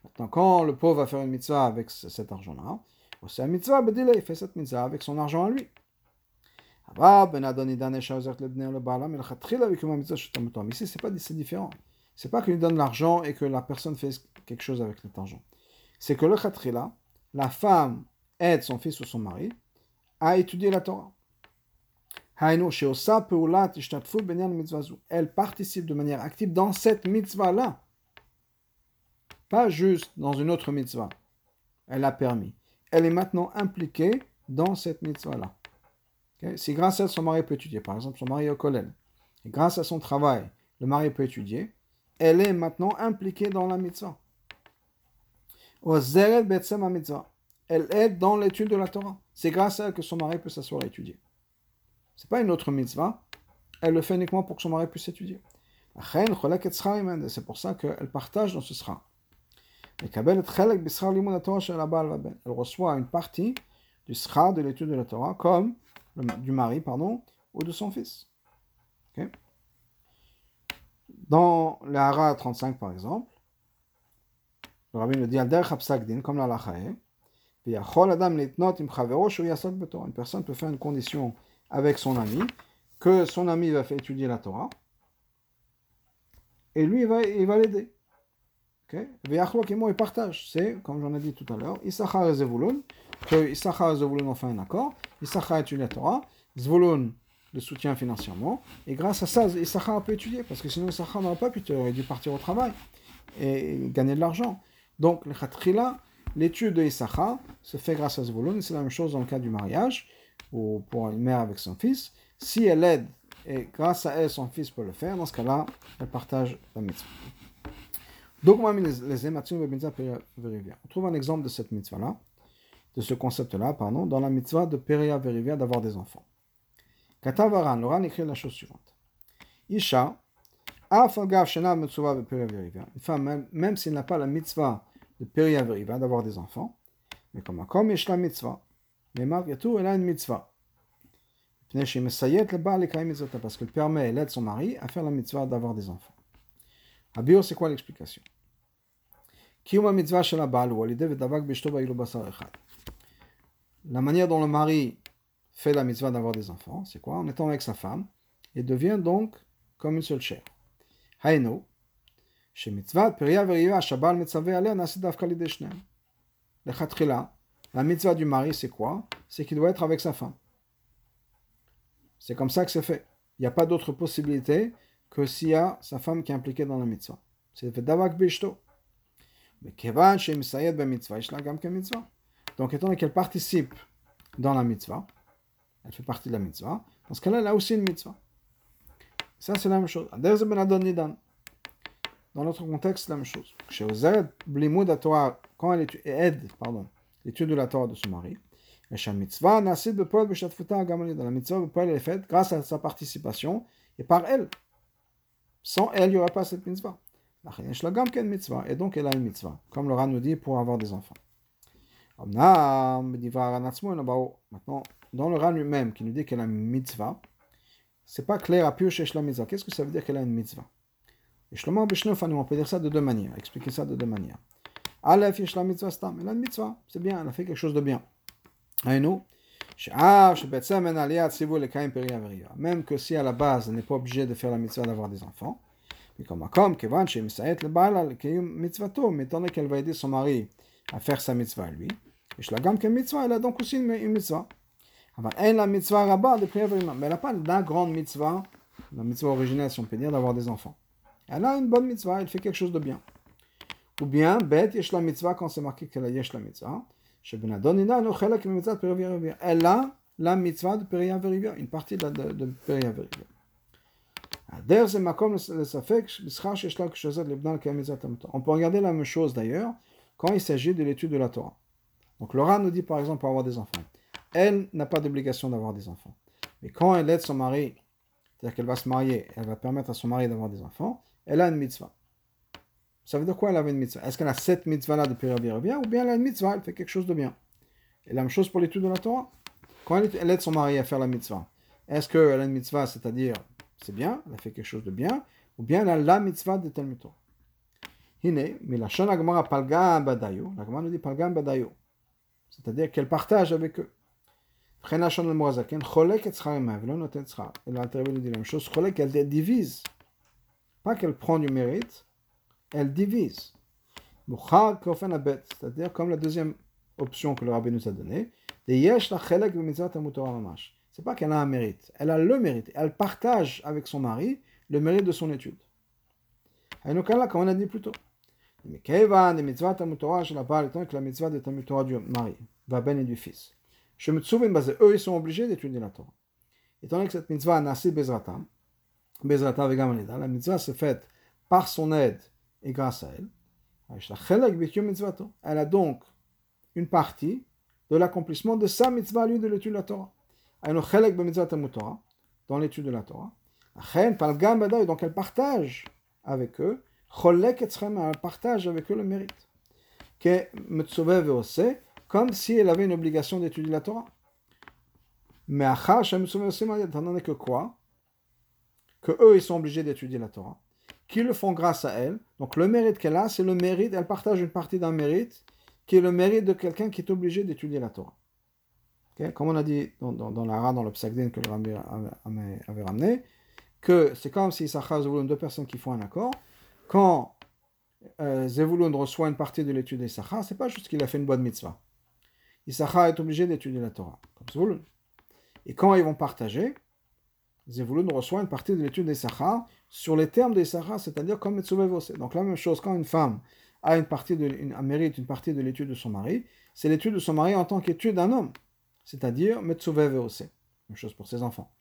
Speaker 1: Maintenant, quand le pauvre va faire une mitzvah avec cet argent-là, il fait cette mitzvah avec son argent à lui. Ici, c'est pas c'est différent. C'est pas qu'il donne l'argent et que la personne fait quelque chose avec cet argent. C'est que le khatrila, la femme aide son fils ou son mari à étudier la Torah. Elle participe de manière active dans cette mitzvah-là. Pas juste dans une autre mitzvah. Elle a permis. Elle est maintenant impliquée dans cette mitzvah-là. Si grâce à elle, son mari peut étudier, par exemple, son mari est au collège, et grâce à son travail, le mari peut étudier, elle est maintenant impliquée dans la mitzvah. Elle aide dans l'étude de la Torah. C'est grâce à elle que son mari peut s'asseoir et étudier. Ce n'est pas une autre mitzvah. Elle le fait uniquement pour que son mari puisse étudier. C'est pour ça qu'elle partage dans ce sera. Elle reçoit une partie du sera de l'étude de la Torah, comme du mari, pardon, ou de son fils. Dans la Hara 35, par exemple, le rabbin le dit comme la Lachae, une personne peut faire une condition avec son ami, que son ami va faire étudier la Torah, et lui, il va il va l'aider. Okay? il partage. C'est, comme j'en ai dit tout à l'heure, et que Issachar et Zevulun ont fait un accord, Issachar étudie la Torah, Zvulun le soutient financièrement, et grâce à ça, Issachar peut étudier, parce que sinon Issachar n'aurait pas pu, aurait dû partir au travail et gagner de l'argent. Donc, le khatrila, l'étude de Issachar se fait grâce à Zvulun, c'est la même chose dans le cas du mariage, ou pour une mère avec son fils. Si elle aide, et grâce à elle, son fils peut le faire, dans ce cas-là, elle partage la mitzvah. Donc, on trouve un exemple de cette mitzvah-là, de ce concept-là, pardon, dans la mitzvah de Peria Verivia d'avoir des enfants. Katavaran, l'Oran écrit la chose suivante. Isha, une femme, même, s'il n'a pas la mitzvah de Peria Verivia d'avoir des enfants, mais comme comme la mitzvah, mais malgré tout, elle a une mitzvah. Parce qu'elle permet, elle aide son mari à faire la mitzvah d'avoir des enfants. Abio, c'est quoi l'explication? La manière dont le mari fait la mitzvah d'avoir des enfants, c'est quoi? En étant avec sa femme, il devient donc comme une seule chair. Haino, chez mitzvah, peria veriva, shabal mitzvah alea, nasid afkali deshnem. Le chatrila, la mitzvah du mari, c'est quoi? C'est qu'il doit être avec sa femme. C'est comme ça que c'est fait. Il n'y a pas d'autre possibilité que s'il y a sa femme qui est impliquée dans la mitzvah. C'est fait davak bishto. Mais kevan shem sayed ben mitzvah, mitzvah. Donc étant donné qu'elle participe dans la mitzvah, elle fait partie de la mitzvah, dans ce cas-là, elle a aussi une mitzvah. Ça, c'est la même chose. Ben dans notre contexte, c'est la même chose. Chez quand elle aide l'étude de la Torah de son mari, Beshatfuta Gamalid, la mitzvah Bepol est faite grâce à sa participation et par elle. Sans elle, il n'y aurait pas cette mitzvah. Et donc, elle a une mitzvah, comme le Ran nous dit, pour avoir des enfants. Maintenant, dans le Ran lui-même, qui nous dit qu'elle a une mitzvah, c'est pas clair à plus la mitzvah. Qu'est-ce que ça veut dire qu'elle a une mitzvah? Et on peut dire ça de deux manières, expliquer ça de deux manières. Aleph, la mitzvah stam. Elle a une mitzvah, c'est bien, elle a fait quelque chose de bien. Même que si à la base, elle n'est pas obligée de faire la mitzvah d'avoir des enfants, mais comme mais étant donné qu'elle va aider son mari à faire sa mitzvah lui, elle a donc aussi une, mitzvah. Elle a la mitzvah rabat de prière mais elle n'a pas la grande mitzvah, la mitzvah originelle, si on peut dire, d'avoir des enfants. Elle a une bonne mitzvah, elle fait quelque chose de bien. Ou bien, bête, yesh la mitzvah, quand c'est marqué qu'elle a yesh la mitzvah, elle a la mitzvah de Verivia, une partie de, de, de. On peut regarder la même chose d'ailleurs quand il s'agit de l'étude de la Torah. Donc Laura nous dit par exemple pour avoir des enfants. Elle n'a pas d'obligation d'avoir des enfants. Mais quand elle aide son mari, c'est-à-dire qu'elle va se marier, elle va permettre à son mari d'avoir des enfants, elle a une mitzvah. Ça veut dire quoi elle a une mitzvah? Est-ce qu'elle a cette mitzvah-là de Peria ou bien elle a une mitzvah, elle fait quelque chose de bien? Et la même chose pour l'étude de la Torah. Quand elle aide son mari à faire la mitzvah, est-ce qu'elle a une mitzvah, c'est-à-dire c'est bien, elle a fait quelque chose de bien, ou bien elle a la mitzvah de Talmud Torah? Hine, milachon agmara palgam badayo, l'agmara nous dit palgam badayo, c'est-à-dire qu'elle partage avec eux. Nous dit la même chose, elle divise. Pas qu'elle prend du mérite, elle divise. C'est-à-dire comme la deuxième option que le rabbin nous a donnée, c'est pas qu'elle a un mérite, elle a le mérite. Elle partage avec son mari le mérite de son étude. Et nous, comme on a dit plus tôt. Mais mitzvah Torah, je la parle que la mitzvah de Torah du mari, va ben et du fils. Je me souviens, eux, ils sont obligés d'étudier la Torah. Étant donné que cette mitzvah a nassé Bezratam, Bezrata la mitzvah s'est faite par son aide et grâce à elle. Elle a donc une partie de l'accomplissement de sa mitzvah, lui, de l'étude de la Torah. Dans l'étude de la Torah. Donc elle partage avec eux, elle partage avec eux le mérite. Comme si elle avait une obligation d'étudier la Torah. Mais étant donné que quoi? Que eux, ils sont obligés d'étudier la Torah. Qui le font grâce à elle. Donc le mérite qu'elle a, c'est le mérite, elle partage une partie d'un mérite, qui est le mérite de quelqu'un qui est obligé d'étudier la Torah. Comme on a dit dans, dans, dans la dans le psagdin que le Rabbi avait, ramené, que c'est comme si et Zevulun, deux personnes qui font un accord, quand euh, Zevulun reçoit une partie de l'étude d'Issachar, c'est pas juste qu'il a fait une bonne mitzvah. Issachar est obligé d'étudier la Torah, comme Zevulun. Et quand ils vont partager, Zevulun reçoit une partie de l'étude des Sachar sur les termes des Sachar, c'est-à-dire comme Metsuvevose. Donc la même chose, quand une femme a une partie une, mérite une partie de l'étude de son mari, c'est l'étude de son mari en tant qu'étude d'un homme, c'est-à-dire Metsuvevose. Même chose pour ses enfants,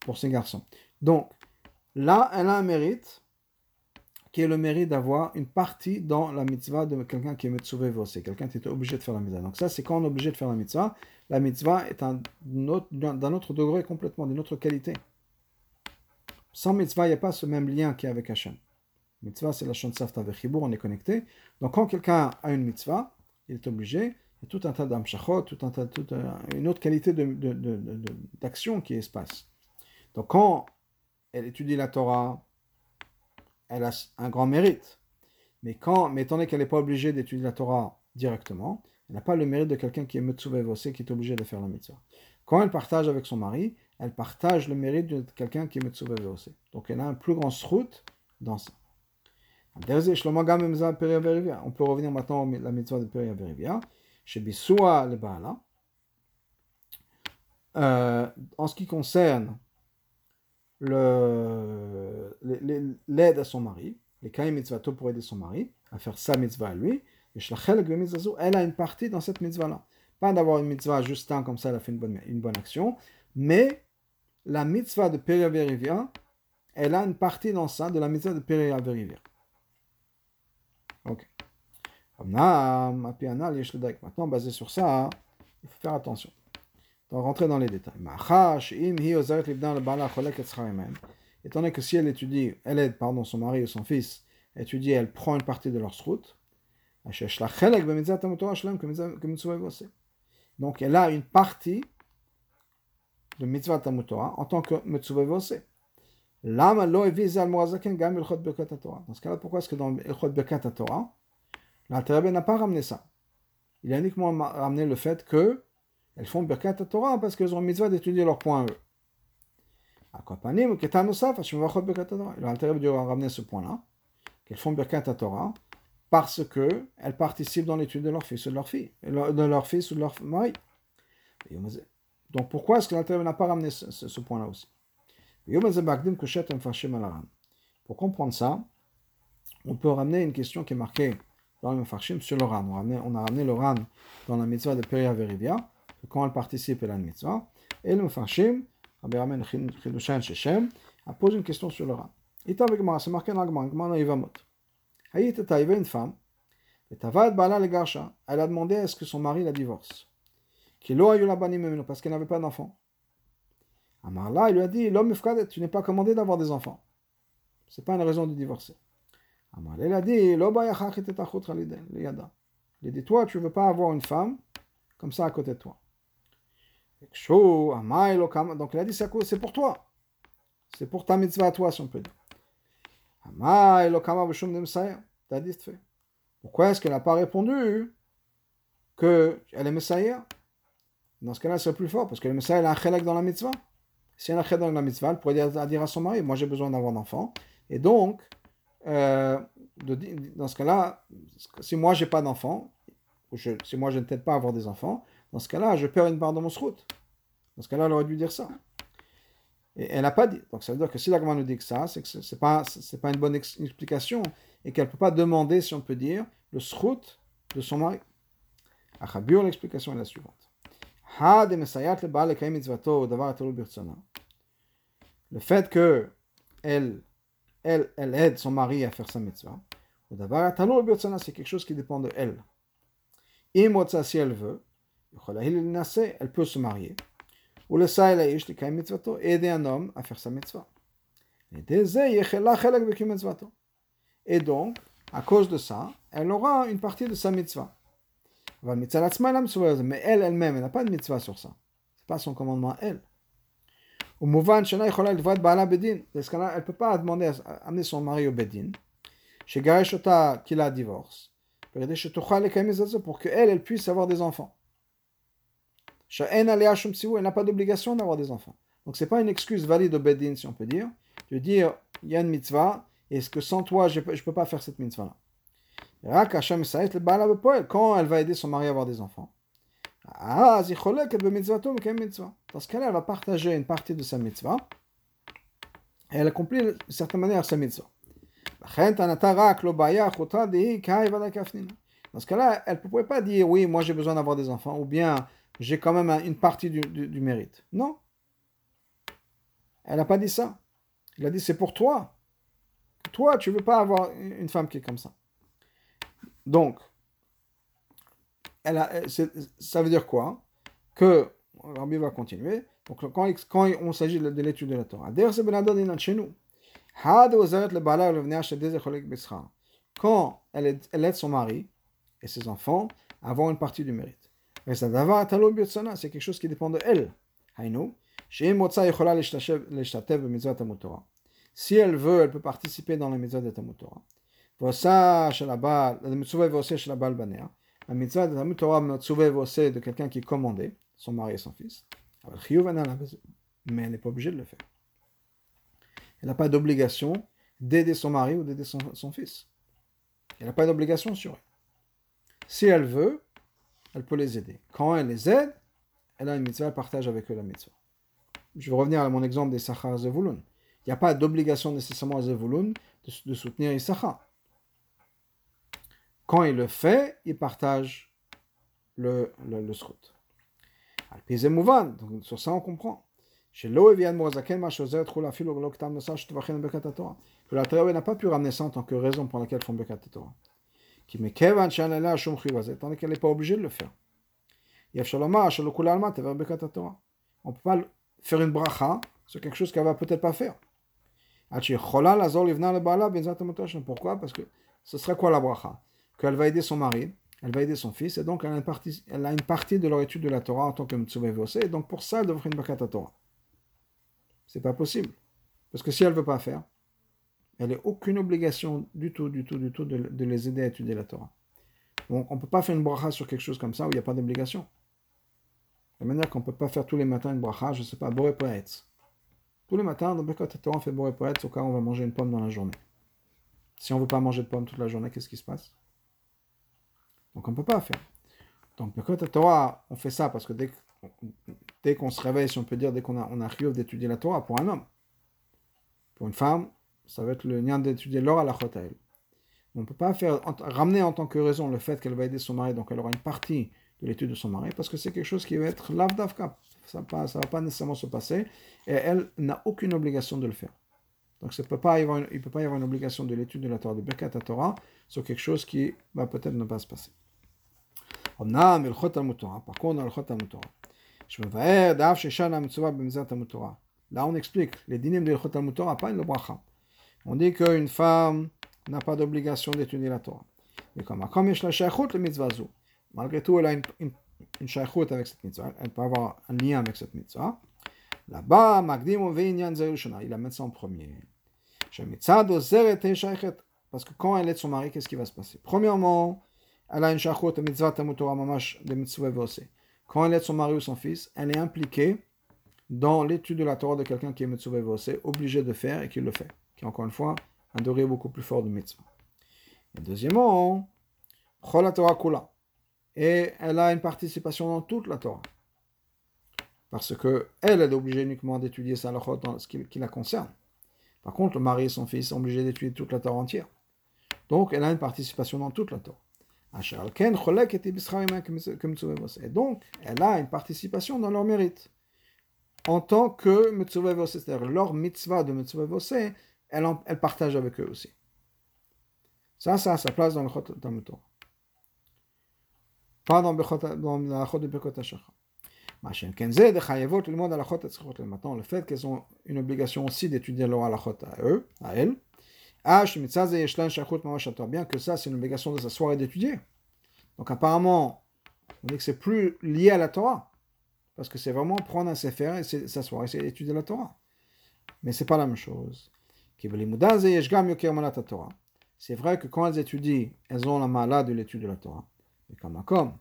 Speaker 1: pour ses garçons. Donc là, elle a un mérite qui est le mérite d'avoir une partie dans la mitzvah de quelqu'un qui est Metsuve c'est quelqu'un qui est obligé de faire la mitzvah. Donc ça, c'est quand on est obligé de faire la mitzvah. La mitzvah est d'un autre degré complètement, d'une autre qualité. Sans mitzvah, il n'y a pas ce même lien qu'il y a avec Hachem. Mitzvah, c'est la Shavta avec Chibur, on est connecté. Donc quand quelqu'un a une mitzvah, il est obligé, il y a tout un tas d'amshachot, tout un tas, toute une autre qualité d'action qui se passe. Donc quand elle étudie la Torah, elle a un grand mérite. Mais, quand, mais étant donné qu'elle n'est pas obligée d'étudier la Torah directement, elle n'a pas le mérite de quelqu'un qui est Metsuvevose, qui est obligé de faire la mitzvah. Quand elle partage avec son mari, elle partage le mérite de quelqu'un qui est Metsuvevose. Donc elle a un plus grand srout dans ça. On peut revenir maintenant à la mitzvah de Peria. Chez Bissoua le Baala. Euh, en ce qui concerne l'aide à son mari, les kaim mitzvato pour aider son mari à faire sa mitzvah à lui, elle a une partie dans cette mitzvah-là. Pas d'avoir une mitzvah juste un comme ça, elle a fait une bonne, une bonne action, mais la mitzvah de Peria Verivia, elle a une partie dans ça de la mitzvah de Peria Verivia. Ok. Maintenant, basé sur ça, il faut faire attention. Donc, rentrer dans les détails. Étant donné que si elle étudie, elle aide pardon, son mari ou son fils, étudie, elle prend une partie de leur route. Donc elle a une partie de mitzvah tamutora en tant que mitzvah eviz al gam ilchot berkat Torah. Dans ce cas-là, pourquoi est-ce que dans ilchot berkat Torah, l'Alter n'a pas ramené ça? Il a uniquement ramené le fait que elles font Birkat Torah parce qu'elles ont mitzvah d'étudier leurs points eux. Akwapanim, Ketanosaf, Hashemvachot Birkat Torah. Ramener ce point-là, qu'elles font Birkat Torah parce qu'elles participent dans l'étude de leur fils ou de leur fille, de leur fils ou de leur mari. Donc pourquoi est-ce que l'Alter n'a pas ramené ce, point-là aussi? Pour comprendre ça, on peut ramener une question qui est marquée dans le Mefarshim sur le Ran. On a ramené, on a ramené le Ran dans la mitzvah de Peria Verivia quand elle participe à la mitzvah. Et le Mufashim, Rabbi Ramen Chidushan Shechem, a posé une question sur le rat. Il avec moi, c'est marqué dans la Gemara, dans Yvamot. Hayit Taïve, une femme, et Tavad Bala le Garsha, elle a demandé est-ce que son mari la divorce? Kilo ayu la banim parce qu'elle n'avait pas d'enfant. Amarla, il lui a dit l'homme tu n'es pas commandé d'avoir des enfants. C'est pas une raison de divorcer. Amarla, il a dit l'oba yachach et tachut Il a dit toi, tu ne veux pas avoir une femme comme ça à côté de toi. Donc il a dit c'est pour toi. C'est pour ta mitzvah à toi, si on peut dire. Pourquoi est-ce qu'elle n'a pas répondu qu'elle est Messiah Dans ce cas-là, c'est plus fort, parce que le Messiah a un chelek dans la mitzvah. Si elle a un chelek dans la mitzvah, elle pourrait dire, à son mari Moi, j'ai besoin d'avoir un enfant. Et donc, euh, dans ce cas-là, si moi, j'ai pas d'enfant, si moi, je ne t'aide pas à avoir des enfants, dans ce cas-là, je perds une part de mon route. Dans ce cas-là, elle aurait dû dire ça. Et elle n'a pas dit. Donc ça veut dire que si la nous dit que ça, c'est que ce n'est pas, pas une bonne explication et qu'elle ne peut pas demander, si on peut dire, le srout de son mari. À Khabur, l'explication est la suivante. Le fait que elle, elle, elle aide son mari à faire sa mitzvah, c'est quelque chose qui dépend de elle. Si elle veut, elle peut se marier. Ou le aider un homme à faire sa mitzvah. Et donc, à cause de ça, elle aura une partie de sa mitzvah. Mais elle, elle-même, elle n'a pas de mitzvah sur ça. Ce n'est pas son commandement, elle. Elle ne peut pas demander à amener son mari au bedin. Chez Gareshota, qu'il a divorce. Pour qu'elle, elle puisse avoir des enfants. Elle n'a pas d'obligation d'avoir des enfants. Donc, ce n'est pas une excuse valide au bedin, si on peut dire, de dire, il y a une mitzvah, est-ce que sans toi, je ne peux, pas faire cette mitzvah-là? Quand elle va aider son mari à avoir des enfants? Ah, dans ce cas-là, elle va partager une partie de sa mitzvah et elle accomplit d'une certaine manière sa mitzvah. Dans ce cas-là, elle ne pouvait pas dire oui, moi j'ai besoin d'avoir des enfants ou bien j'ai quand même une partie du, mérite. Non. Elle n'a pas dit ça. Elle a dit c'est pour toi. Toi, tu ne veux pas avoir une femme qui est comme ça. Donc, a, ça veut dire quoi? Que, Rabbi va continuer, donc quand, on s'agit de, l'étude de la Torah. Quand elle aide, elle aide son mari et ses enfants à avoir une partie du mérite. C'est quelque chose qui dépend de elle. Si elle veut, elle peut participer dans la mitzvah de Talmud Torah. La mitzvah de Talmud Torah de quelqu'un qui est commandé, son mari et son fils. Mais elle n'est pas obligée de le faire. Elle n'a pas d'obligation d'aider son mari ou d'aider son, son, fils. Elle n'a pas d'obligation sur elle. Si elle veut, elle peut les aider. Quand elle les aide, elle a une mitzvah, elle partage avec eux la mitzvah. Je vais revenir à mon exemple des Sachar Zevulun. Il n'y a pas d'obligation nécessairement à Zevulun de, de soutenir Issachar. Quand il le fait, il partage le, le, le srut. Donc, sur ça, on comprend. Chez Que la Torah n'a pas pu ramener ça en tant que raison pour laquelle font Bekat Torah. Qui tandis qu'elle n'est pas obligée de le faire. On ne peut pas faire une bracha sur quelque chose qu'elle va peut-être pas faire. Pourquoi Parce que ce serait quoi la bracha Qu'elle va aider son mari, elle va aider son fils, et donc elle a une partie, elle a une partie de leur étude de la Torah en tant que Mitzvah et donc pour ça, elle devrait faire une Bakat Torah. C'est pas possible. Parce que si elle ne veut pas faire, elle n'a aucune obligation du tout, du tout, du tout de, les aider à étudier la Torah. Donc on ne peut pas faire une bracha sur quelque chose comme ça où il n'y a pas d'obligation. De la manière qu'on ne peut pas faire tous les matins une bracha, je ne sais pas, Boré Poetz. Tous les matins, dans Bekat Torah, on fait Boré Poetz au cas où on va manger une pomme dans la journée. Si on ne veut pas manger de pomme toute la journée, qu'est-ce qui se passe? Donc on ne peut pas faire. Donc Bekat Torah, on fait ça parce que dès, qu'on se réveille, si on peut dire, dès qu'on a, on a d'étudier la Torah pour un homme. Pour une femme, ça va être le lien d'étudier l'or à la elle. On ne peut pas ramener en tant que raison le fait qu'elle va aider son mari, donc elle aura une partie de l'étude de son mari, parce que c'est quelque chose qui va être lavdavka. Ça ne va pas nécessairement se passer, et elle n'a aucune obligation de le faire. Donc il ne peut pas y avoir une obligation de l'étude de la Torah, de Bekat Torah, sur quelque chose qui va peut-être ne pas se passer. Par contre, dans le Chot je Là, on explique les dynimes de Chot Torah, pas une bracha. On dit qu'une femme n'a pas d'obligation d'étudier la Torah. Mais comme malgré tout, elle a une, une, avec cette mitzvah, elle peut avoir un lien avec cette mitzvah. Là-bas, Magdim il met ça en premier. Parce que quand elle est de son mari, qu'est-ce qui va se passer? Premièrement, elle a une shaykhut, mitzvah tamutora mamash, de mitzvah Quand elle est de son mari ou son fils, elle est impliquée dans l'étude de la Torah de quelqu'un qui est mitzvah obligé de faire et qui le fait. Qui, encore une fois, un degré beaucoup plus fort de mitzvah. Deuxièmement, Torah kula. Et elle a une participation dans toute la Torah. Parce que elle est obligée uniquement d'étudier sa dans ce qui, la concerne. Par contre, le mari et son fils sont obligés d'étudier toute la Torah entière. Donc, elle a une participation dans toute la Torah. Et donc, elle a une participation dans leur mérite. En tant que Mitzvah c'est-à-dire leur mitzvah de Mitzvah elle, elle partage avec eux aussi. Ça, ça a sa place dans le Chot Torah. Pas dans, dans la Chot de Birkot HaShachar. Maintenant, le fait qu'elles ont une obligation aussi d'étudier leur halachot à eux, à elles, bien que ça, c'est une obligation de s'asseoir et d'étudier. Donc apparemment, on dit que c'est plus lié à la Torah, parce que c'est vraiment prendre un sefer et s'asseoir et étudier la Torah. Mais c'est pas la même chose. C'est vrai que quand elles étudient, elles ont la malade de l'étude de la Torah. Mais comme comme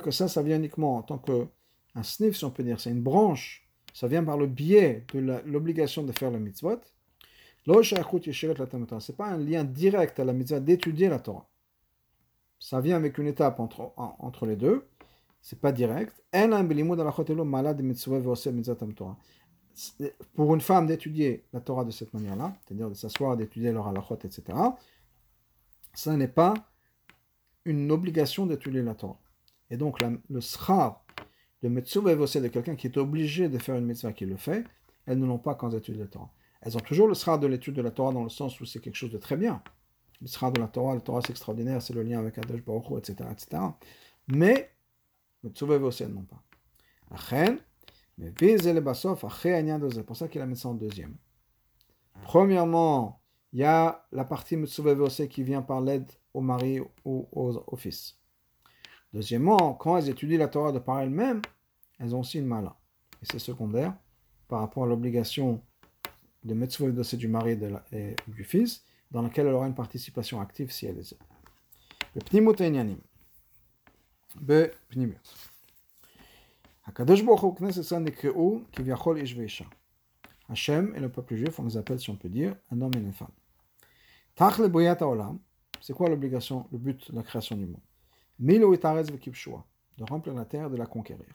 Speaker 1: que ça, ça vient uniquement en tant qu'un sniff, si on peut dire, c'est une branche, ça vient par le biais de l'obligation de faire le mitzvot. Ce n'est pas un lien direct à la mitzvah d'étudier la Torah. Ça vient avec une étape entre, entre les deux. C'est pas direct. Pour une femme d'étudier la Torah de cette manière-là, c'est-à-dire de s'asseoir, d'étudier leur halachot, etc., ça n'est pas une obligation d'étudier la Torah. Et donc, le schar de Metsuva de quelqu'un qui est obligé de faire une mitzvah qui le fait, elles ne l'ont pas quand elles étudient la Torah. Elles ont toujours le schar de l'étude de la Torah dans le sens où c'est quelque chose de très bien. Le schar de la Torah, la Torah c'est extraordinaire, c'est le lien avec Adosh Baruch etc., etc. Mais, Metsuva elles n'ont pas. C'est pour ça qu'il a mis ça en deuxième. Premièrement, il y a la partie Mitzvah qui vient par l'aide au mari ou au, fils. Deuxièmement, quand elles étudient la Torah de par elles-mêmes, elles ont aussi une mala. Et c'est secondaire par rapport à l'obligation de Mitzvah du mari et du fils, dans laquelle elle aura une participation active si elle est. Le Pnimut Pnimut. HaKadosh Baruch Hu Knesset Israël Nekreu Kivyachol Ish Veisha. Hachem et le peuple juif, on les appelle, si on peut dire, un homme et une femme. Tachle Boyat Olam, c'est quoi l'obligation, le but de la création du monde Milo Etaretz Vekipshua, de remplir la terre, de la conquérir.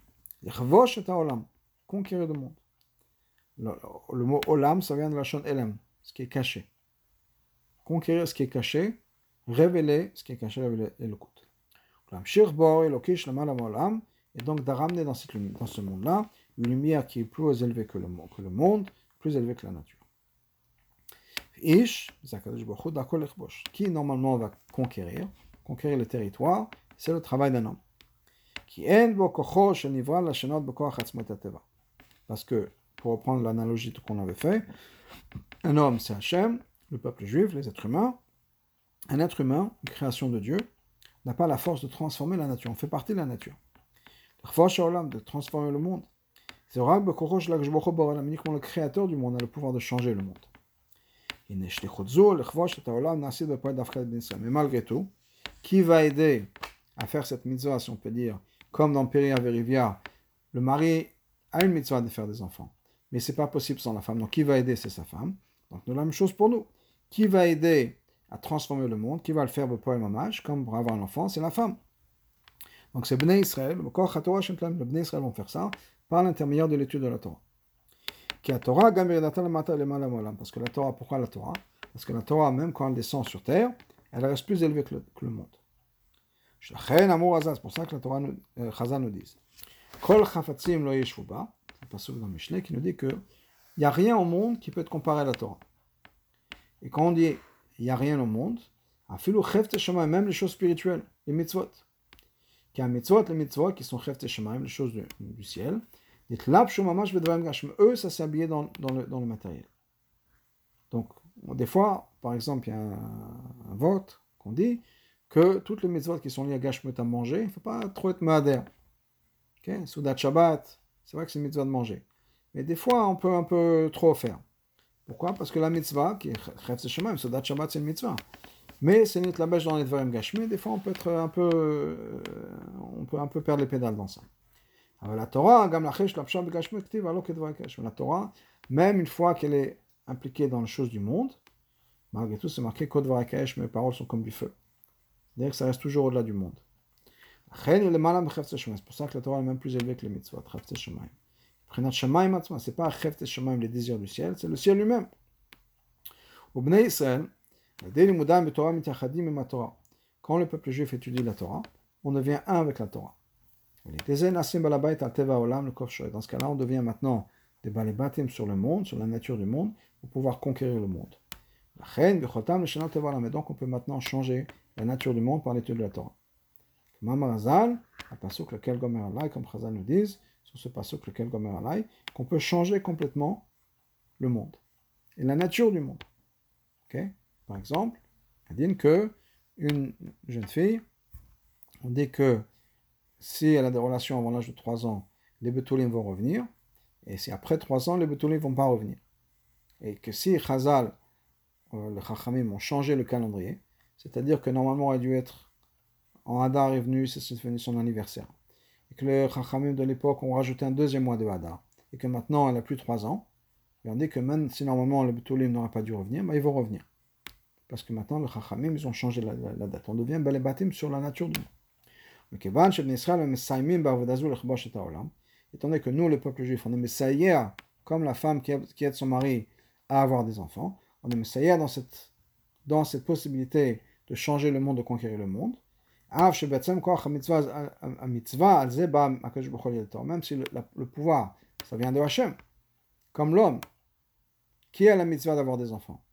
Speaker 1: Yechvosh et Olam, conquérir le monde. Le, le, mot Olam, ça vient de la chaîne Elem, ce qui est caché. Conquérir ce qui est caché, révéler ce qui est caché, révéler Elokut. Et donc de ramener dans, dans ce monde-là une lumière qui est plus élevée que le, que le monde, plus élevée que la nature. Ish, qui normalement va conquérir, conquérir le territoire, c'est le travail d'un homme. Parce que, pour reprendre l'analogie qu'on avait fait, un homme c'est Hachem, le peuple juif, les êtres humains. Un être humain, une création de Dieu, n'a pas la force de transformer la nature. On fait partie de la nature. De transformer le monde. C'est uniquement le créateur du monde a le pouvoir de changer le monde. Mais malgré tout, qui va aider à faire cette mitzvah, si on peut dire, comme dans Péria Verivia, le mari a une mitzvah de faire des enfants, mais c'est pas possible sans la femme. Donc qui va aider, c'est sa femme. Donc la même chose pour nous. Qui va aider à transformer le monde, qui va le faire pour le mamage, comme pour avoir un enfant, c'est la femme. Donc c'est Bnei Israël, le Bnei Israël vont faire ça par l'intermédiaire de l'étude de la Torah. Parce que la Torah, pourquoi la Torah? Parce que la Torah, même quand elle descend sur terre, elle reste plus élevée que le, que le monde. C'est pour ça que la Torah, euh, Chazan nous dit Kol chafatzim lo yeshvuba, dans Mishneh qui nous dit que il n'y a rien au monde qui peut être comparé à la Torah. Et quand on dit il n'y a rien au monde, même les choses spirituelles, les mitzvot. Car les mitzvot, les mitzvot qui sont les choses du, du ciel, eux, ça s'est habillé dans, dans, le, dans le matériel. Donc, des fois, par exemple, il y a un, vote qu'on dit que toutes les mitzvot qui sont liées à Gashmut à manger, il ne faut pas trop être madère. Okay? Soudat Shabbat, c'est vrai que c'est une mitzvah de manger. Mais des fois, on peut un peu trop faire. Pourquoi? Parce que la mitzvah, qui est Chef Shemaim, Soudat Shabbat, c'est une mitzvah. Mais c'est une bêche dans les Dvarim Gashmi, des fois on peut être un peu, euh, on peut un peu perdre les pédales dans ça. La Torah, la Torah, même une fois qu'elle est impliquée dans les choses du monde, malgré tout, c'est marqué Kodvarakash, mes paroles sont comme du feu. C'est-à-dire que ça reste toujours au-delà du monde. C'est pour ça que la Torah est même plus élevée que les mitzvot. C'est pas les désirs du ciel, c'est le ciel lui-même. Israël, quand le peuple juif étudie la Torah, on devient un avec la Torah. Dans ce cas-là, on devient maintenant des balibatim sur le monde, sur la nature du monde, pour pouvoir conquérir le monde. Donc on peut maintenant changer la nature du monde par l'étude de la Torah. Mamarazal, un pasuk lequel Gomer Alay, comme Chazal nous disent, sur ce pasuk lequel Alay, qu'on peut changer complètement le monde et la nature du monde. Par exemple, on dit que une jeune fille, on dit que si elle a des relations avant l'âge de 3 ans, les betoulim vont revenir, et si après 3 ans, les betoulim ne vont pas revenir. Et que si Chazal, euh, le Chachamim ont changé le calendrier, c'est-à-dire que normalement elle a dû être en Hadar est venu, c'est devenu son anniversaire. Et que les Chachamim de l'époque ont rajouté un deuxième mois de Hadar. Et que maintenant elle a plus 3 ans. Dit que même si normalement le Betoulim n'aurait pas dû revenir, mais ils vont revenir. Parce que maintenant, les Chachamim, ils ont changé la, date. On devient Balebatim sur la nature du monde. Étant donné que nous, le peuple juif, on est Messaïa, comme la femme qui aide son mari à avoir des enfants, on est Messaïa dans cette, dans cette possibilité de changer le monde, de conquérir le monde. Même si le, le pouvoir, ça vient de Hachem, comme l'homme, qui a la mitzvah d'avoir des enfants?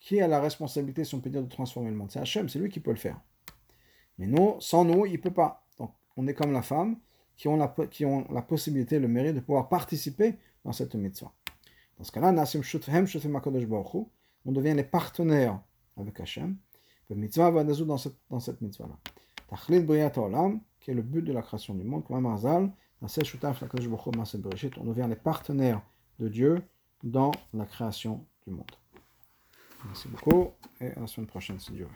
Speaker 1: Qui a la responsabilité, si on peut dire, de transformer le monde? C'est Hachem, c'est lui qui peut le faire. Mais nous, sans nous, il ne peut pas. Donc, on est comme la femme qui ont la, qui ont la possibilité, le mérite de pouvoir participer dans cette mitzvah. Dans ce cas-là, on devient les partenaires avec Hachem. Le mitzvah va dans cette, dans cette mitzvah-là. Qui est le but de la création du monde, on devient les partenaires de Dieu dans la création du monde. Merci beaucoup et à la semaine prochaine si Dieu.